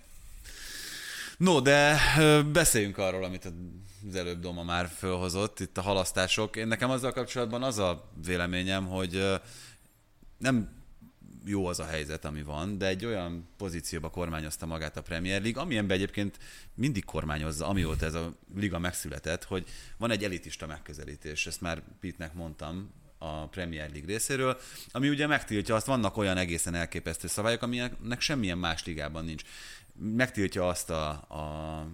No, de beszéljünk arról, amit az előbb Doma már fölhozott, itt a halasztások. Én nekem azzal kapcsolatban az a véleményem, hogy nem jó az a helyzet, ami van, de egy olyan pozícióba kormányozta magát a Premier League, amilyenben egyébként mindig kormányozza, amióta ez a liga megszületett, hogy van egy elitista megközelítés, ezt már Pitnek mondtam a Premier League részéről, ami ugye megtiltja azt, vannak olyan egészen elképesztő szabályok, aminek semmilyen más ligában nincs. Megtiltja azt a, a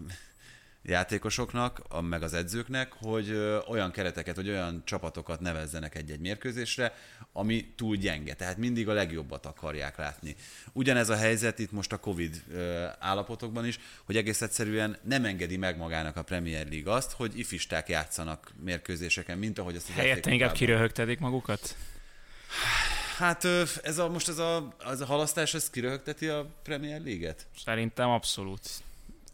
játékosoknak, meg az edzőknek, hogy olyan kereteket, vagy olyan csapatokat nevezzenek egy-egy mérkőzésre, ami túl gyenge. Tehát mindig a legjobbat akarják látni. Ugyanez a helyzet itt most a Covid állapotokban is, hogy egész egyszerűen nem engedi meg magának a Premier League azt, hogy ifisták játszanak mérkőzéseken, mint ahogy azt az Helyette inkább kiröhögtedik magukat? Hát ez a, most ez a, ez a halasztás, ez kiröhögteti a Premier League-et? Szerintem abszolút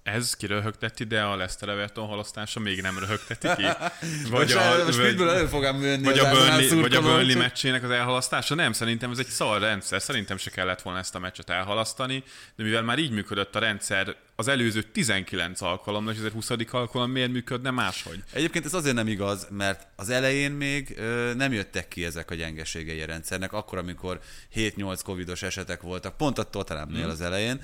ez kiröhögteti, de a Leszter Everton halasztása még nem röhögteti ki. Vagy most a, most vagy, elő fogom jönni vagy a, Burnley, vagy a Burnley meccsének az elhalasztása. Nem, szerintem ez egy szar rendszer. Szerintem se kellett volna ezt a meccset elhalasztani, de mivel már így működött a rendszer az előző 19 alkalommal, és ez 20. alkalom miért működne máshogy? Egyébként ez azért nem igaz, mert az elején még ö, nem jöttek ki ezek a gyengeségei a rendszernek, akkor, amikor 7-8 covidos esetek voltak, pont a Tottenhamnél hmm. az elején,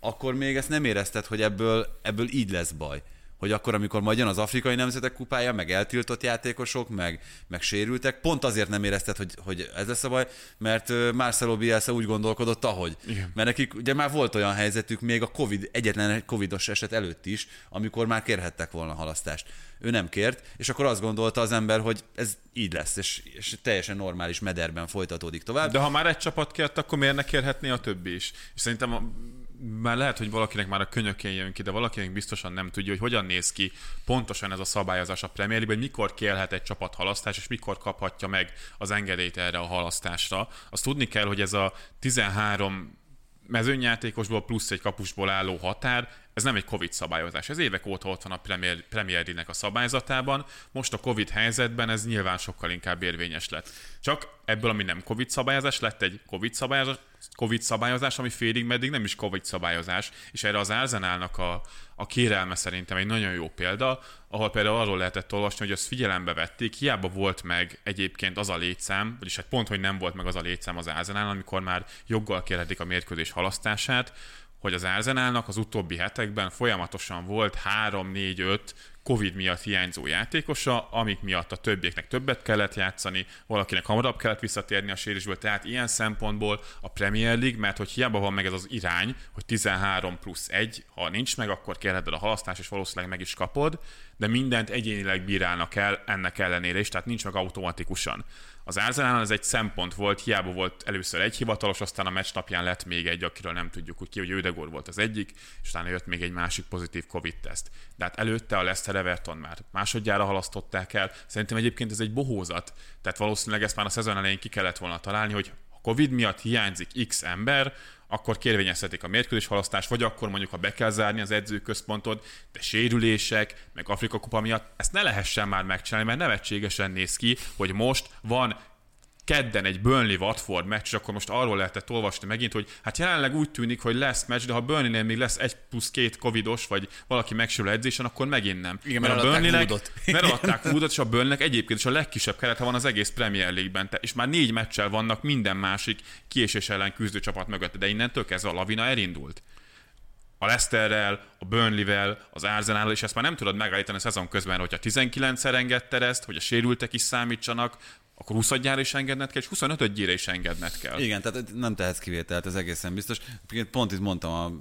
akkor még ezt nem érezted, hogy ebből, ebből így lesz baj. Hogy akkor, amikor majd jön az afrikai nemzetek kupája, meg eltiltott játékosok, meg, meg sérültek, pont azért nem érezted, hogy, hogy ez lesz a baj, mert Marcelo Bielsa úgy gondolkodott, ahogy. Igen. Mert nekik ugye már volt olyan helyzetük még a COVID, egyetlen egy covidos eset előtt is, amikor már kérhettek volna halasztást. Ő nem kért, és akkor azt gondolta az ember, hogy ez így lesz, és, és teljesen normális mederben folytatódik tovább. De ha már egy csapat kért, akkor miért ne kérhetné a többi is? És szerintem a, már lehet, hogy valakinek már a könyökén jön ki, de valakinek biztosan nem tudja, hogy hogyan néz ki pontosan ez a szabályozás a Premier League, hogy mikor kérhet egy csapat halasztás, és mikor kaphatja meg az engedélyt erre a halasztásra. Azt tudni kell, hogy ez a 13 mezőnyjátékosból plusz egy kapusból álló határ, ez nem egy Covid szabályozás. Ez évek óta ott van a Premier, Premier League-nek a szabályzatában. Most a Covid helyzetben ez nyilván sokkal inkább érvényes lett. Csak ebből, ami nem Covid szabályozás, lett egy Covid szabályozás, Covid szabályozás, ami félig meddig nem is Covid szabályozás, és erre az Arsenalnak a, a kérelme szerintem egy nagyon jó példa, ahol például arról lehetett olvasni, hogy azt figyelembe vették, hiába volt meg egyébként az a létszám, vagyis hát pont, hogy nem volt meg az a létszám az Arsenal, amikor már joggal kérhetik a mérkőzés halasztását, hogy az Arsenalnak az utóbbi hetekben folyamatosan volt 3-4-5 Covid miatt hiányzó játékosa, amik miatt a többieknek többet kellett játszani, valakinek hamarabb kellett visszatérni a sérülésből, tehát ilyen szempontból a Premier League, mert hogy hiába van meg ez az irány, hogy 13 plusz 1, ha nincs meg, akkor kérheted a halasztás, és valószínűleg meg is kapod, de mindent egyénileg bírálnak el ennek ellenére is, tehát nincs meg automatikusan. Az Arsenal ez egy szempont volt, hiába volt először egy hivatalos, aztán a meccs napján lett még egy, akiről nem tudjuk, hogy ki, hogy Ödegor volt az egyik, és utána jött még egy másik pozitív Covid-teszt. De hát előtte a Leicester Everton már másodjára halasztották el. Szerintem egyébként ez egy bohózat, tehát valószínűleg ezt már a szezon elején ki kellett volna találni, hogy a Covid miatt hiányzik X ember, akkor kérvényezhetik a mérkőzés halasztást, vagy akkor mondjuk, ha be kell zárni az edzőközpontot, de sérülések, meg Afrika kupa miatt, ezt ne lehessen már megcsinálni, mert nevetségesen néz ki, hogy most van kedden egy Burnley Watford meccs, és akkor most arról lehetett olvasni megint, hogy hát jelenleg úgy tűnik, hogy lesz meccs, de ha Burnley-nél még lesz egy plusz két covidos, vagy valaki megsérül edzésen, akkor megint nem. Igen, mert, mert a burnley mert adták Woodot, és a burnley egyébként is a legkisebb kerete van az egész Premier League-ben, és már négy meccsel vannak minden másik kiesés ellen küzdő csapat mögött, de innentől kezdve a lavina elindult a Leicesterrel, a Burnley-vel, az Arsenal, és ezt már nem tudod megállítani a szezon közben, hogyha 19-szer engedted ezt, hogy a sérültek is számítsanak, akkor 20 is engedned kell, és 25 gyére is engedned kell. Igen, tehát nem tehetsz kivételt, ez egészen biztos. Pont itt mondtam a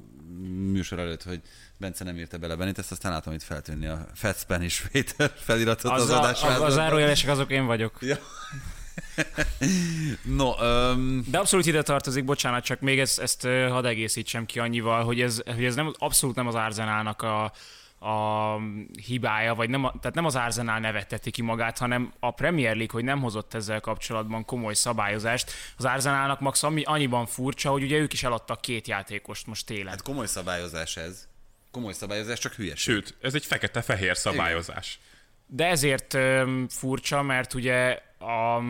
műsor előtt, hogy Bence nem írta bele Benit, ezt aztán látom itt feltűnni a Fat Spanish Waiter feliratot az, az adás. Az, az zárójelesek azok én vagyok. Ja. no, um... De abszolút ide tartozik, bocsánat, csak még ezt, ezt hadd egészítsem ki annyival, hogy ez, hogy ez nem, abszolút nem az Arzenálnak a, a hibája, vagy nem, tehát nem az Arsenal nevetteti ki magát, hanem a Premier League, hogy nem hozott ezzel kapcsolatban komoly szabályozást. Az Arsenalnak max ami annyiban furcsa, hogy ugye ők is eladtak két játékost most télen. Hát komoly szabályozás ez. Komoly szabályozás, csak hülyeség. Sőt, ez egy fekete-fehér szabályozás. Igen. De ezért furcsa, mert ugye a,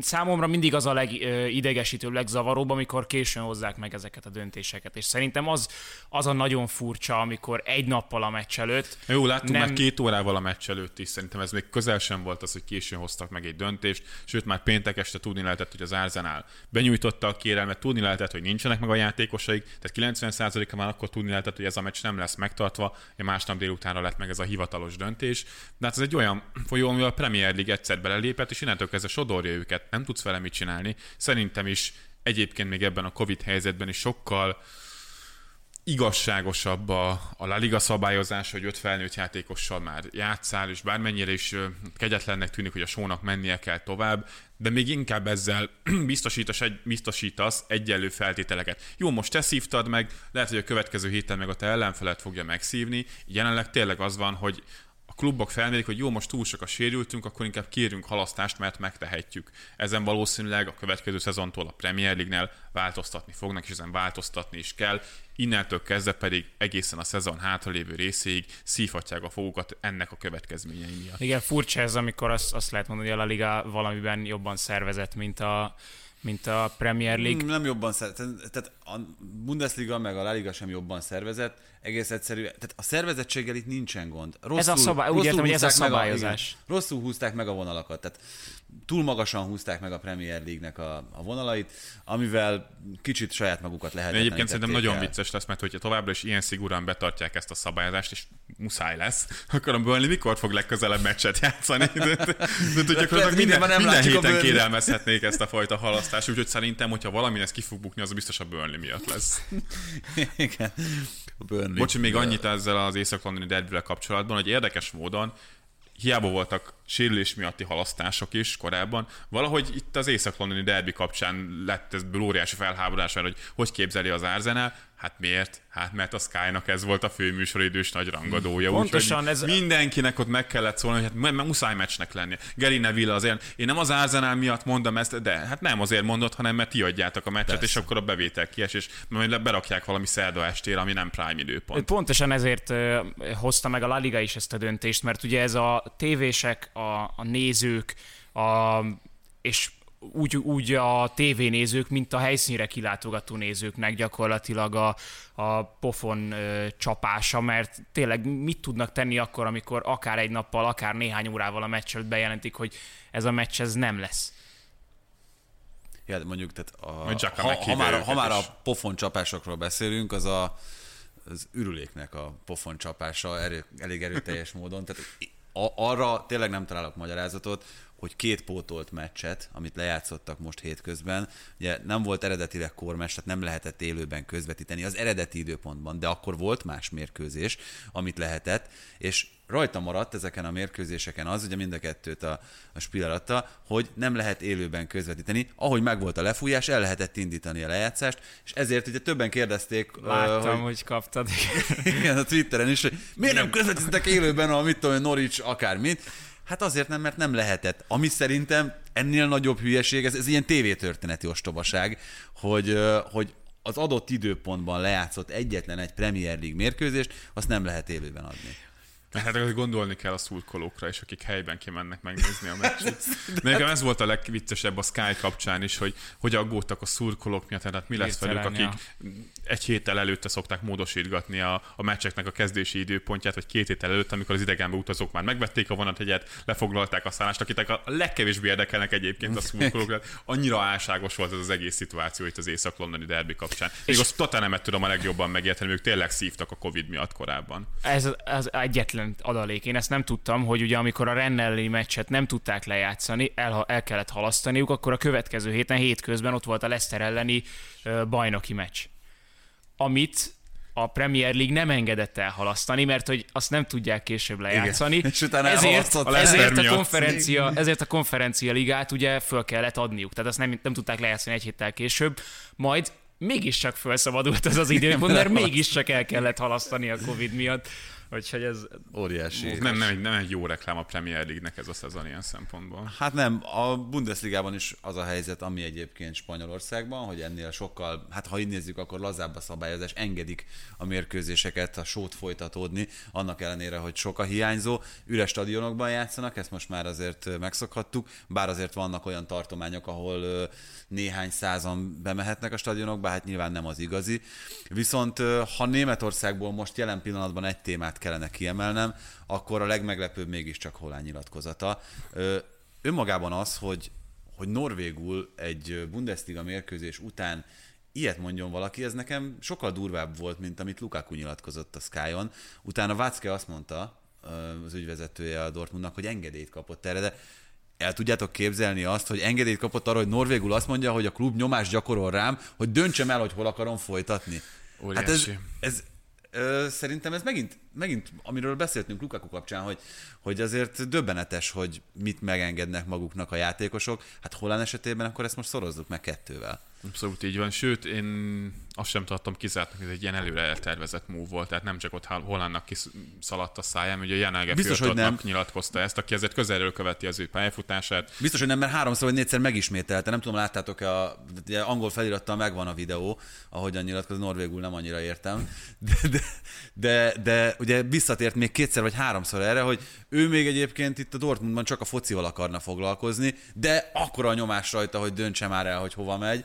számomra mindig az a legidegesítőbb, legzavaróbb, amikor későn hozzák meg ezeket a döntéseket. És szerintem az, az a nagyon furcsa, amikor egy nappal a meccs előtt. Jó, láttunk nem... már két órával a meccs előtt is, szerintem ez még közel sem volt az, hogy későn hoztak meg egy döntést, sőt már péntek este tudni lehetett, hogy az Arsenal benyújtotta a kérelmet, tudni lehetett, hogy nincsenek meg a játékosaik, tehát 90%-a már akkor tudni lehetett, hogy ez a meccs nem lesz megtartva, és másnap délutánra lett meg ez a hivatalos döntés. De hát ez egy olyan folyó, amivel a Premier League egyszer belelépett, és innentől kezdve sodorja őket, nem tudsz vele mit csinálni. Szerintem is egyébként még ebben a Covid helyzetben is sokkal igazságosabb a, a La Liga szabályozás, hogy öt felnőtt játékossal már játszál, és bármennyire is kegyetlennek tűnik, hogy a sónak mennie kell tovább, de még inkább ezzel biztosítasz, egy, biztosítasz egyenlő feltételeket. Jó, most te szívtad meg, lehet, hogy a következő héten meg a te ellenfelet fogja megszívni. Jelenleg tényleg az van, hogy a klubok felmérik, hogy jó, most túl sok a sérültünk, akkor inkább kérünk halasztást, mert megtehetjük. Ezen valószínűleg a következő szezontól a Premier League-nél változtatni fognak, és ezen változtatni is kell. Innentől kezdve pedig egészen a szezon hátralévő részéig szívhatják a fogukat ennek a következményei miatt. Igen, furcsa ez, amikor azt, azt lehet mondani, hogy a La Liga valamiben jobban szervezett, mint a, mint a Premier League. Nem jobban szervezett, tehát a Bundesliga meg a La Liga sem jobban szervezett, egész egyszerű, tehát a szervezettséggel itt nincsen gond. Rosszul, ez a szabály, úgy értem, hogy ez a szabályozás. A, igen, rosszul húzták meg a vonalakat, tehát túl magasan húzták meg a Premier League-nek a, a vonalait, amivel kicsit saját magukat lehet. Egyébként szerintem nagyon vicces lesz, mert hogyha továbbra is ilyen szigorúan betartják ezt a szabályozást, és muszáj lesz, akkor a Burnley mikor fog legközelebb meccset játszani? De, de, de, de gyakorlatilag minden, minden a héten kérelmezhetnék ezt a fajta halasztást, úgyhogy szerintem, hogyha valami lesz ki fog bukni, az biztos a Burnley miatt lesz. Igen. A Burnley. Bocs, még annyit ezzel az észak-londoni derbivel kapcsolatban, hogy érdekes módon hiába voltak sérülés miatti halasztások is korábban, valahogy itt az észak-londoni derbi kapcsán lett ez óriási felháborodás, mert hogy hogy képzeli az Arsenal, hát miért? Hát mert a Sky-nak ez volt a főműsoridős nagy rangadója. Pontosan ez- Mindenkinek ott meg kellett szólni, hogy hát mu- mu- muszáj meccsnek lennie. Gary Neville azért, én nem az Arsenal miatt mondom ezt, de hát nem azért mondod, hanem mert ti adjátok a meccset, Persze. és akkor a bevétel kiesés, majd berakják valami szerda estére, ami nem prime időpont. Pontosan ezért hozta meg a La Liga is ezt a döntést, mert ugye ez a tévések, a, a nézők, a, és úgy, úgy a tévénézők, mint a helyszínre kilátogató nézőknek gyakorlatilag a, a pofon ö, csapása, mert tényleg mit tudnak tenni akkor, amikor akár egy nappal, akár néhány órával a meccs előtt bejelentik, hogy ez a meccs ez nem lesz. Ja, de mondjuk, tehát a, ha, ha, már, ha már a pofon csapásokról beszélünk, az a, az ürüléknek a pofon csapása erő, elég erőteljes módon. Tehát a, arra tényleg nem találok magyarázatot, hogy két pótolt meccset, amit lejátszottak most hétközben, ugye nem volt eredetileg kormeccs, tehát nem lehetett élőben közvetíteni az eredeti időpontban, de akkor volt más mérkőzés, amit lehetett, és rajta maradt ezeken a mérkőzéseken az, ugye mind a kettőt a, a Spiller adta, hogy nem lehet élőben közvetíteni. Ahogy megvolt a lefújás, el lehetett indítani a lejátszást, és ezért ugye többen kérdezték, Láttam, hogy, hogy kaptad. igen, a Twitteren is, hogy miért nem közvetítettek élőben a mit tudom, Norwich akármit. Hát azért nem, mert nem lehetett. Ami szerintem ennél nagyobb hülyeség, ez, ez ilyen tévétörténeti ostobaság, hogy, hogy az adott időpontban lejátszott egyetlen egy Premier League mérkőzést, azt nem lehet élőben adni. Mert hát azért gondolni kell a szurkolókra is, akik helyben kimennek megnézni a meccset. Nekem ez volt a legviccesebb a Sky kapcsán is, hogy hogy aggódtak a szurkolók miatt, tehát mi lesz velük, akik egy héttel előtte szokták módosítgatni a, a meccseknek a kezdési időpontját, vagy két héttel előtt, amikor az idegenbe utazók már megvették a vonathegyet, lefoglalták a szállást, akiknek a legkevésbé érdekelnek egyébként a szurkolók. Annyira álságos volt ez az egész szituáció itt az észak-londoni derbi kapcsán. Még azt Tottenhamet tudom a legjobban megérteni, ők tényleg szívtak a Covid miatt korábban. Ez az egyetlen adalék. Én ezt nem tudtam, hogy ugye amikor a Rennelli meccset nem tudták lejátszani, el, el kellett halasztaniuk, akkor a következő héten, hétközben ott volt a Leicester elleni bajnoki meccs. Amit a Premier League nem engedett elhalasztani, mert hogy azt nem tudják később lejátszani. És utána ezért. A ezért, a konferencia, ezért a konferencia ligát ugye föl kellett adniuk. Tehát azt nem, nem tudták lejátszani egy héttel később. Majd mégiscsak felszabadult ez az időpont, mert mégiscsak el kellett halasztani a Covid miatt. Úgyhogy ez Óriási. Nem, nem, egy, nem egy jó reklám a Premier League-nek ez a szezon ilyen szempontból. Hát nem, a Bundesligában is az a helyzet, ami egyébként Spanyolországban, hogy ennél sokkal, hát ha így nézzük, akkor lazább a szabályozás, engedik a mérkőzéseket, a sót folytatódni, annak ellenére, hogy sok a hiányzó. Üres stadionokban játszanak, ezt most már azért megszokhattuk, bár azért vannak olyan tartományok, ahol néhány százan bemehetnek a stadionokba, hát nyilván nem az igazi. Viszont ha Németországból most jelen pillanatban egy témát kellene kiemelnem, akkor a legmeglepőbb mégiscsak Holán nyilatkozata. Ö, önmagában az, hogy, hogy norvégul egy Bundesliga mérkőzés után ilyet mondjon valaki, ez nekem sokkal durvább volt, mint amit Lukaku nyilatkozott a Sky-on. Utána Vácke azt mondta, az ügyvezetője a Dortmundnak, hogy engedélyt kapott erre, de el tudjátok képzelni azt, hogy engedélyt kapott arra, hogy norvégul azt mondja, hogy a klub nyomást gyakorol rám, hogy döntsem el, hogy hol akarom folytatni. Hát ez, Óriási. ez szerintem ez megint, megint, amiről beszéltünk Lukaku kapcsán, hogy, hogy azért döbbenetes, hogy mit megengednek maguknak a játékosok. Hát Holland esetében akkor ezt most szorozzuk meg kettővel. Abszolút így van, sőt, én azt sem tartom kizártnak, hogy ez egy ilyen előre eltervezett move volt, tehát nem csak ott Hollandnak kiszaladt a száján, ugye Janelge Biztos, hogy nem. nyilatkozta ezt, aki ezért közelről követi az ő pályafutását. Biztos, hogy nem, mert háromszor vagy négyszer megismételte. Nem tudom, láttátok-e, a, angol felirattal megvan a videó, ahogyan nyilatkoz, norvégul nem annyira értem. De, de, de, de, ugye visszatért még kétszer vagy háromszor erre, hogy ő még egyébként itt a Dortmundban csak a focival akarna foglalkozni, de akkora a nyomás rajta, hogy döntse már el, hogy hova megy.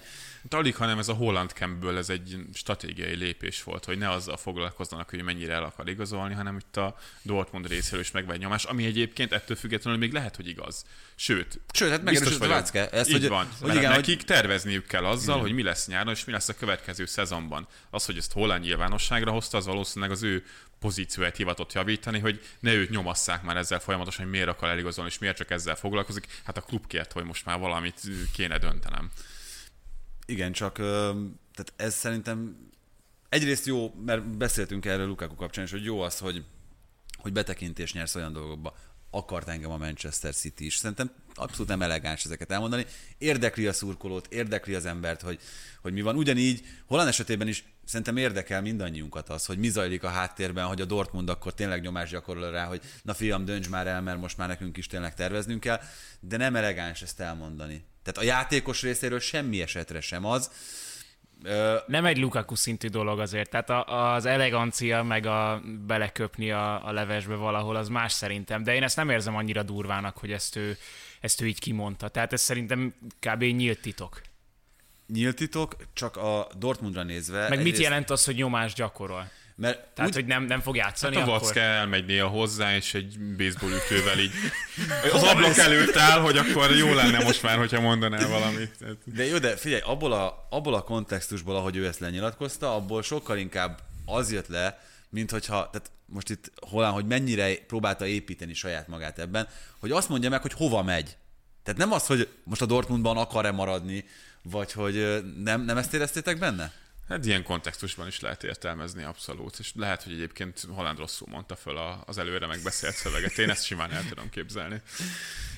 Hát alig, hanem ez a Holland Campből ez egy stratégiai lépés volt, hogy ne azzal foglalkozzanak, hogy mennyire el akar igazolni, hanem itt a Dortmund részéről is megvegy nyomás, ami egyébként ettől függetlenül még lehet, hogy igaz. Sőt, Sőt, hát biztos vagyok. Vácke. Ezt, Így hogy- van. hogy igen, hogy- nekik tervezniük kell azzal, hogy mi lesz nyáron, és mi lesz a következő szezonban. Az, hogy ezt Holland nyilvánosságra hozta, az valószínűleg az ő pozícióját hivatott javítani, hogy ne őt nyomasszák már ezzel folyamatosan, hogy miért akar eligazolni, és miért csak ezzel foglalkozik. Hát a klub kért, hogy most már valamit kéne döntenem. Igen, csak tehát ez szerintem egyrészt jó, mert beszéltünk erről Lukaku kapcsán is, hogy jó az, hogy, hogy betekintést nyersz olyan dolgokba. Akart engem a Manchester City is. Szerintem abszolút nem elegáns ezeket elmondani. Érdekli a szurkolót, érdekli az embert, hogy, hogy mi van. Ugyanígy Holland esetében is szerintem érdekel mindannyiunkat az, hogy mi zajlik a háttérben, hogy a Dortmund akkor tényleg nyomást gyakorol rá, hogy na fiam, dönts már el, mert most már nekünk is tényleg terveznünk kell, de nem elegáns ezt elmondani. Tehát a játékos részéről semmi esetre sem az, Ö, Nem egy Lukaku szintű dolog azért, tehát a, az elegancia, meg a beleköpni a, a levesbe valahol, az más szerintem, de én ezt nem érzem annyira durvának, hogy ezt ő, ezt ő így kimondta. Tehát ez szerintem kb. nyílt titok. nyílt titok, csak a Dortmundra nézve. Meg mit egyrészt- jelent az, hogy nyomást gyakorol? Mert Tehát, úgy, hogy nem, nem fog játszani Hát a akkor? Vacke elmegy néha hozzá, és egy baseball ütővel így az ablak előtt áll, hogy akkor jó lenne most már, hogyha mondanál valamit. De jó, de figyelj, abból a, abból a kontextusból, ahogy ő ezt lenyilatkozta, abból sokkal inkább az jött le, mint hogyha, tehát most itt Holán, hogy mennyire próbálta építeni saját magát ebben, hogy azt mondja meg, hogy hova megy. Tehát nem az, hogy most a Dortmundban akar-e maradni, vagy hogy nem, nem ezt éreztétek benne? Hát ilyen kontextusban is lehet értelmezni abszolút, és lehet, hogy egyébként Holland rosszul mondta föl az előre megbeszélt szöveget. Én ezt simán el tudom képzelni.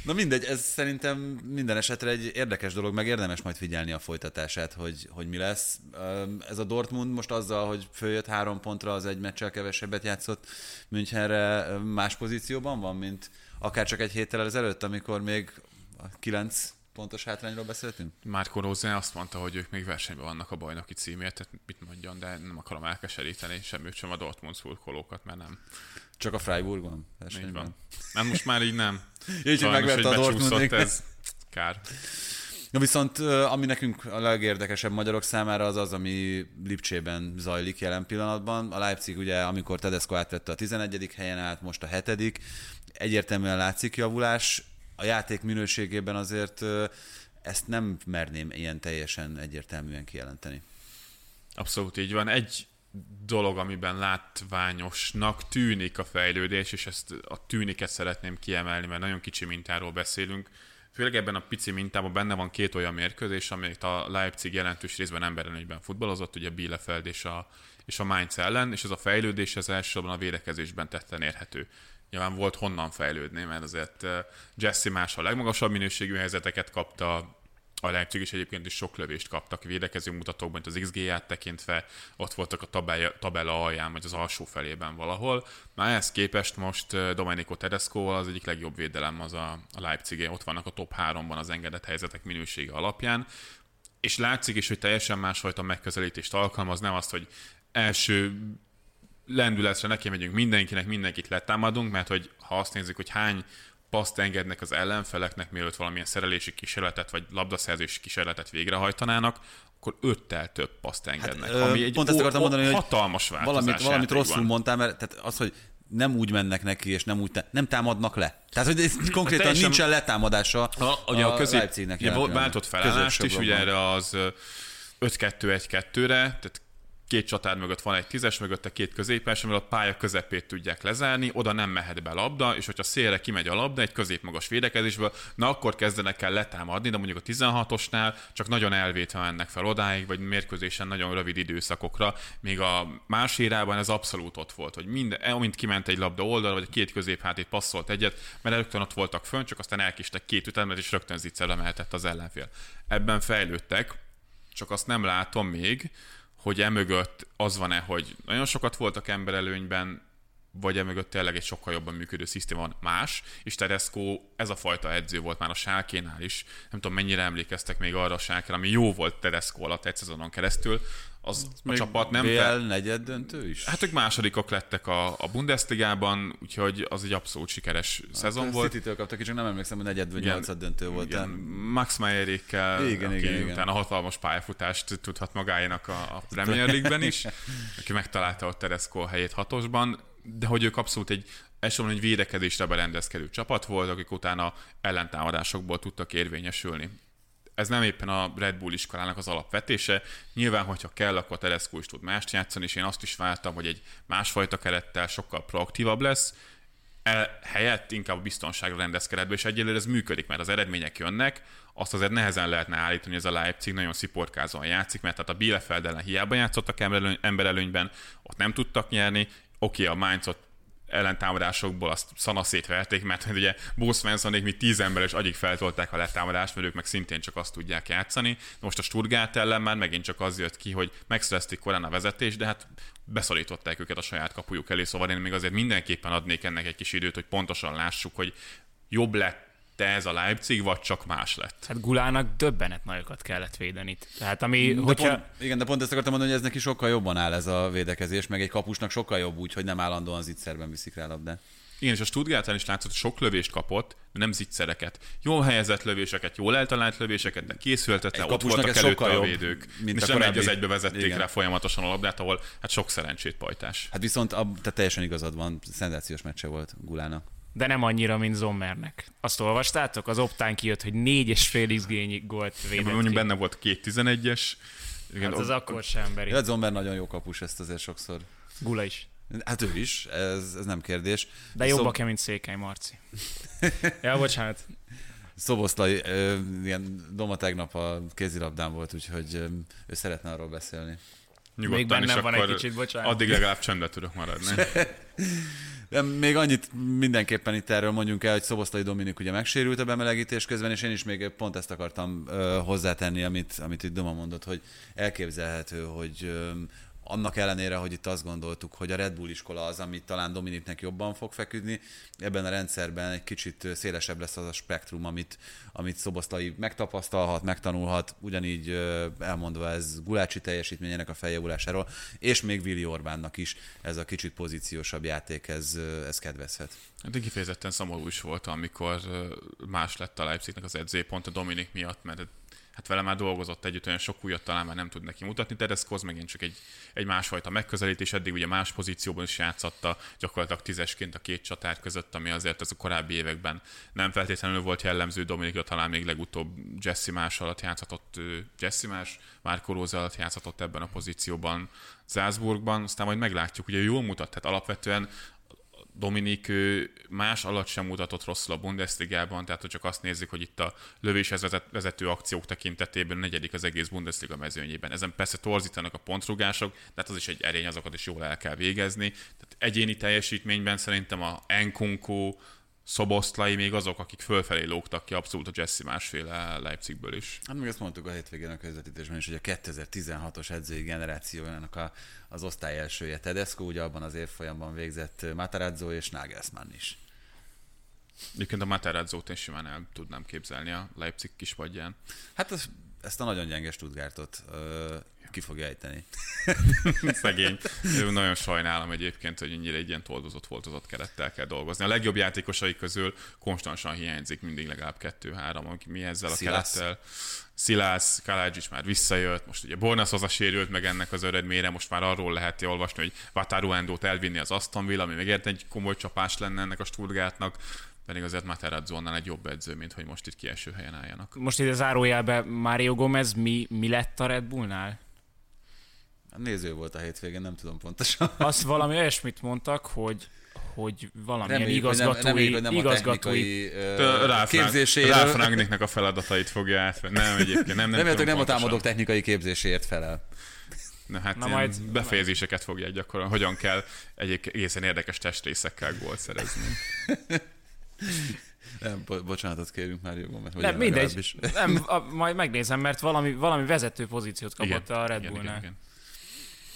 Na mindegy, ez szerintem minden esetre egy érdekes dolog, meg érdemes majd figyelni a folytatását, hogy, hogy mi lesz. Ez a Dortmund most azzal, hogy följött három pontra, az egy meccsel kevesebbet játszott Münchenre más pozícióban van, mint akár csak egy héttel ezelőtt, amikor még kilenc pontos hátrányról beszéltünk? Márko Rose azt mondta, hogy ők még versenyben vannak a bajnoki címért, tehát mit mondjon, de nem akarom elkeseríteni semmit sem a Dortmund szurkolókat, mert nem. Csak a Freiburgon? Így versenyben? van. Nem, most már így nem. Így, hogy megverte a Dortmund. ez. Kár. Ja, viszont ami nekünk a legérdekesebb magyarok számára az az, ami Lipcsében zajlik jelen pillanatban. A Leipzig ugye, amikor Tedesco átvette a 11. helyen állt, most a 7. Egyértelműen látszik javulás. A játék minőségében azért ezt nem merném ilyen teljesen egyértelműen kijelenteni. Abszolút így van. Egy dolog, amiben látványosnak tűnik a fejlődés, és ezt a tűniket szeretném kiemelni, mert nagyon kicsi mintáról beszélünk. Főleg ebben a pici mintában benne van két olyan mérkőzés, amelyet a Leipzig jelentős részben emberelőnyben futballozott, ugye Bielefeld és a, és a Mainz ellen, és ez a fejlődés az elsősorban a védekezésben tetten érhető. Nyilván volt honnan fejlődni, mert azért eh, Jesse más a legmagasabb minőségű helyzeteket kapta, a Leipzig is egyébként is sok lövést kaptak védekező mutatókban, mint az XG-ját tekintve, ott voltak a tabella, alján, vagy az alsó felében valahol. Már ehhez képest most eh, Domenico Tedesco az egyik legjobb védelem az a, a leipzig ott vannak a top 3-ban az engedett helyzetek minősége alapján, és látszik is, hogy teljesen másfajta megközelítést alkalmaz, nem azt, hogy első lendületre neki megyünk mindenkinek, mindenkit letámadunk, mert hogy ha azt nézzük, hogy hány paszt engednek az ellenfeleknek, mielőtt valamilyen szerelési kísérletet vagy labdaszerzési kísérletet végrehajtanának, akkor öttel több paszt engednek. ö, ami egy pont ezt akartam mondani, hogy hatalmas változás Valamit, valamit rosszul mondtál, mert tehát az, hogy nem úgy mennek neki, és nem úgy, tá- nem támadnak le. Tehát, hogy ez konkrétan teljesen- nincsen letámadása A, ugye a, közép, Leipzignek ugye váltott felállást is, ugye erre az ö, 5-2-1-2-re, tehát két csatár mögött van egy tízes, mögötte két középes, amivel a pálya közepét tudják lezárni, oda nem mehet be labda, és hogyha szélre kimegy a labda egy középmagas védekezésből, na akkor kezdenek el letámadni, de mondjuk a 16-osnál csak nagyon elvétve mennek fel odáig, vagy mérkőzésen nagyon rövid időszakokra, még a más érában ez abszolút ott volt, hogy minden, amint kiment egy labda oldal, vagy a két középhátét passzolt egyet, mert rögtön ott voltak fönn, csak aztán elkistek két ütemet, és rögtön zicserre mehetett az ellenfél. Ebben fejlődtek, csak azt nem látom még, hogy emögött az van-e, hogy nagyon sokat voltak emberelőnyben, vagy emögött tényleg egy sokkal jobban működő szisztém van más, és Tedesco ez a fajta edző volt már a Sálkénál is. Nem tudom, mennyire emlékeztek még arra a Sálkén, ami jó volt Tedesco alatt egy szezonon keresztül. Az a csapat nem... BL fel- negyed döntő is? Hát ők másodikok lettek a, a Bundesligában, úgyhogy az egy abszolút sikeres szezon a volt. City-től kaptak, csak nem emlékszem, hogy negyed vagy nyolcad döntő volt. Igen, Max Meyerékkel, Igen, aki igen, igen. utána hatalmas pályafutást tudhat magáénak a, a Premier League-ben is, aki megtalálta a helyét hatosban, de hogy ők abszolút egy elsősorban egy védekezésre berendezkedő csapat volt, akik utána ellentámadásokból tudtak érvényesülni. Ez nem éppen a Red Bull iskolának az alapvetése. Nyilván, hogyha kell, akkor Tedesco is tud mást játszani, és én azt is vártam, hogy egy másfajta kerettel sokkal proaktívabb lesz, el, helyett inkább a biztonságra rendezkedett be, és egyelőre ez működik, mert az eredmények jönnek, azt azért nehezen lehetne állítani, hogy ez a Leipzig nagyon sziporkázóan játszik, mert tehát a Bielefeld ellen hiába játszottak emberelőny, emberelőnyben, ott nem tudtak nyerni, oké, a Mainzot ellentámadásokból azt szanaszét verték, mert ugye Bo Svenssonék mi tíz ember és agyig feltolták a letámadást, mert ők meg szintén csak azt tudják játszani. Most a Stuttgart ellen már megint csak az jött ki, hogy megszerezték korán a vezetés, de hát beszorították őket a saját kapujuk elé, szóval én még azért mindenképpen adnék ennek egy kis időt, hogy pontosan lássuk, hogy jobb lett ez a Leipzig, vagy csak más lett. Hát Gulának döbbenet nagyokat kellett védeni. Tehát ami, De hogyha... pont, igen, de pont ezt akartam mondani, hogy ez neki sokkal jobban áll ez a védekezés, meg egy kapusnak sokkal jobb úgy, hogy nem állandóan zicserben viszik rá labdát. Igen, és a Stuttgartán is látszott, hogy sok lövést kapott, de nem zicsereket. Jól helyezett lövéseket, jól eltalált lövéseket, de készültetlen, ott kapusnak voltak előtte sokkal a jobb, védők. mint és a nem egy az korábbi- egybe vezették Igen. rá folyamatosan a labdát, ahol hát sok szerencsét pajtás. Hát viszont a, te teljesen igazad van, szenzációs meccse volt Gulának. De nem annyira, mint Zommernek. Azt olvastátok? Az optán kijött, hogy négy és fél XG gólt védett Mondjuk benne volt két 11-es. Igen, Hát az akkor sem emberi. Ja, Zomber nagyon jó kapus, ezt azért sokszor. Gula is. Hát ő is, ez, ez nem kérdés. De jobbak -e, mint Székely Marci. ja, bocsánat. Szoboszlai, ö, ilyen Doma tegnap a kézilabdán volt, úgyhogy ö, ő szeretne arról beszélni. Nyugodtan, Még bennem van egy kicsit, bocsánat. Addig legalább csendben tudok maradni. De még annyit mindenképpen itt erről mondjunk el, hogy Szoboszlai Dominik ugye megsérült a bemelegítés közben, és én is még pont ezt akartam ö, hozzátenni, amit, amit itt Doma mondott, hogy elképzelhető, hogy ö, annak ellenére, hogy itt azt gondoltuk, hogy a Red Bull iskola az, amit talán Dominiknek jobban fog feküdni, ebben a rendszerben egy kicsit szélesebb lesz az a spektrum, amit, amit Szoboszlai megtapasztalhat, megtanulhat, ugyanígy elmondva ez Gulácsi teljesítményének a feljavulásáról, és még Vili Orbánnak is ez a kicsit pozíciósabb játék, ez, ez kedvezhet. Hát kifejezetten szomorú is volt, amikor más lett a Leipzignek az edzője pont a Dominik miatt, mert hát vele már dolgozott együtt, olyan sok újat talán már nem tud neki mutatni, Tedesco az megint csak egy, egy másfajta megközelítés, eddig ugye más pozícióban is játszatta, gyakorlatilag tízesként a két csatár között, ami azért az a korábbi években nem feltétlenül volt jellemző, Dominikra talán még legutóbb Jesse Más alatt játszhatott, Jesse Más, Márko Róza alatt játszhatott ebben a pozícióban Salzburgban, aztán majd meglátjuk, ugye jól mutat, tehát alapvetően Dominik más alatt sem mutatott rosszul a Bundesligában, tehát hogy csak azt nézzük, hogy itt a lövéshez vezet- vezető akciók tekintetében negyedik az egész Bundesliga mezőnyében. Ezen persze torzítanak a pontrugások, de hát az is egy erény, azokat is jól el kell végezni. Tehát egyéni teljesítményben szerintem a Enkunku, Szoboszlai még azok, akik fölfelé lógtak ki abszolút a Jesse másféle Leipzigből is. Hát meg ezt mondtuk a hétvégén a közvetítésben is, hogy a 2016-os edzői generációjának a, az osztály elsője Tedesco, ugye abban az évfolyamban végzett Matarazzo és Nagelsmann is. Egyébként a Materazzo-t én simán el tudnám képzelni a Leipzig kispadján. Hát az, ezt a nagyon gyenge Stuttgartot ki fogja ejteni. Szegény. Nagyon sajnálom egyébként, hogy ennyire egy ilyen toldozott, foltozott kerettel kell dolgozni. A legjobb játékosai közül konstansan hiányzik mindig legalább kettő-három, aki mi ezzel a Szilász. kerettel. Szilász, Kalács már visszajött, most ugye az a sérült meg ennek az eredményre, most már arról lehet olvasni, hogy Wataru Endót elvinni az Aston Villa, ami megért egy komoly csapás lenne ennek a Stuttgartnak, pedig azért Materazzo-nál egy jobb edző, mint hogy most itt kieső helyen álljanak. Most ide zárójelbe Mário Gomez mi, mi lett a Red Bullnál? Néző volt a hétvégén, nem tudom pontosan. Azt valami olyasmit mondtak, hogy hogy valamilyen Reméljük, hogy nem, igazgatói, reméljük, hogy nem a igazgatói technikai Ralf képzéséről. Ralf Rangnicknek a feladatait fogja átvenni. Nem, egyébként nem. nem Remélhetőleg tudom nem a támadók technikai képzéséért felel. Na hát Na majd- befejezéseket fogják gyakorolni, hogyan kell egy egészen érdekes testrészekkel gólt szerezni. Nem, bo- bocsánatot kérünk már jobban, mert Nem, mindegy. Nem, a, majd megnézem, mert valami, valami vezető pozíciót kapott a Red igen, Bullnál. igen, igen.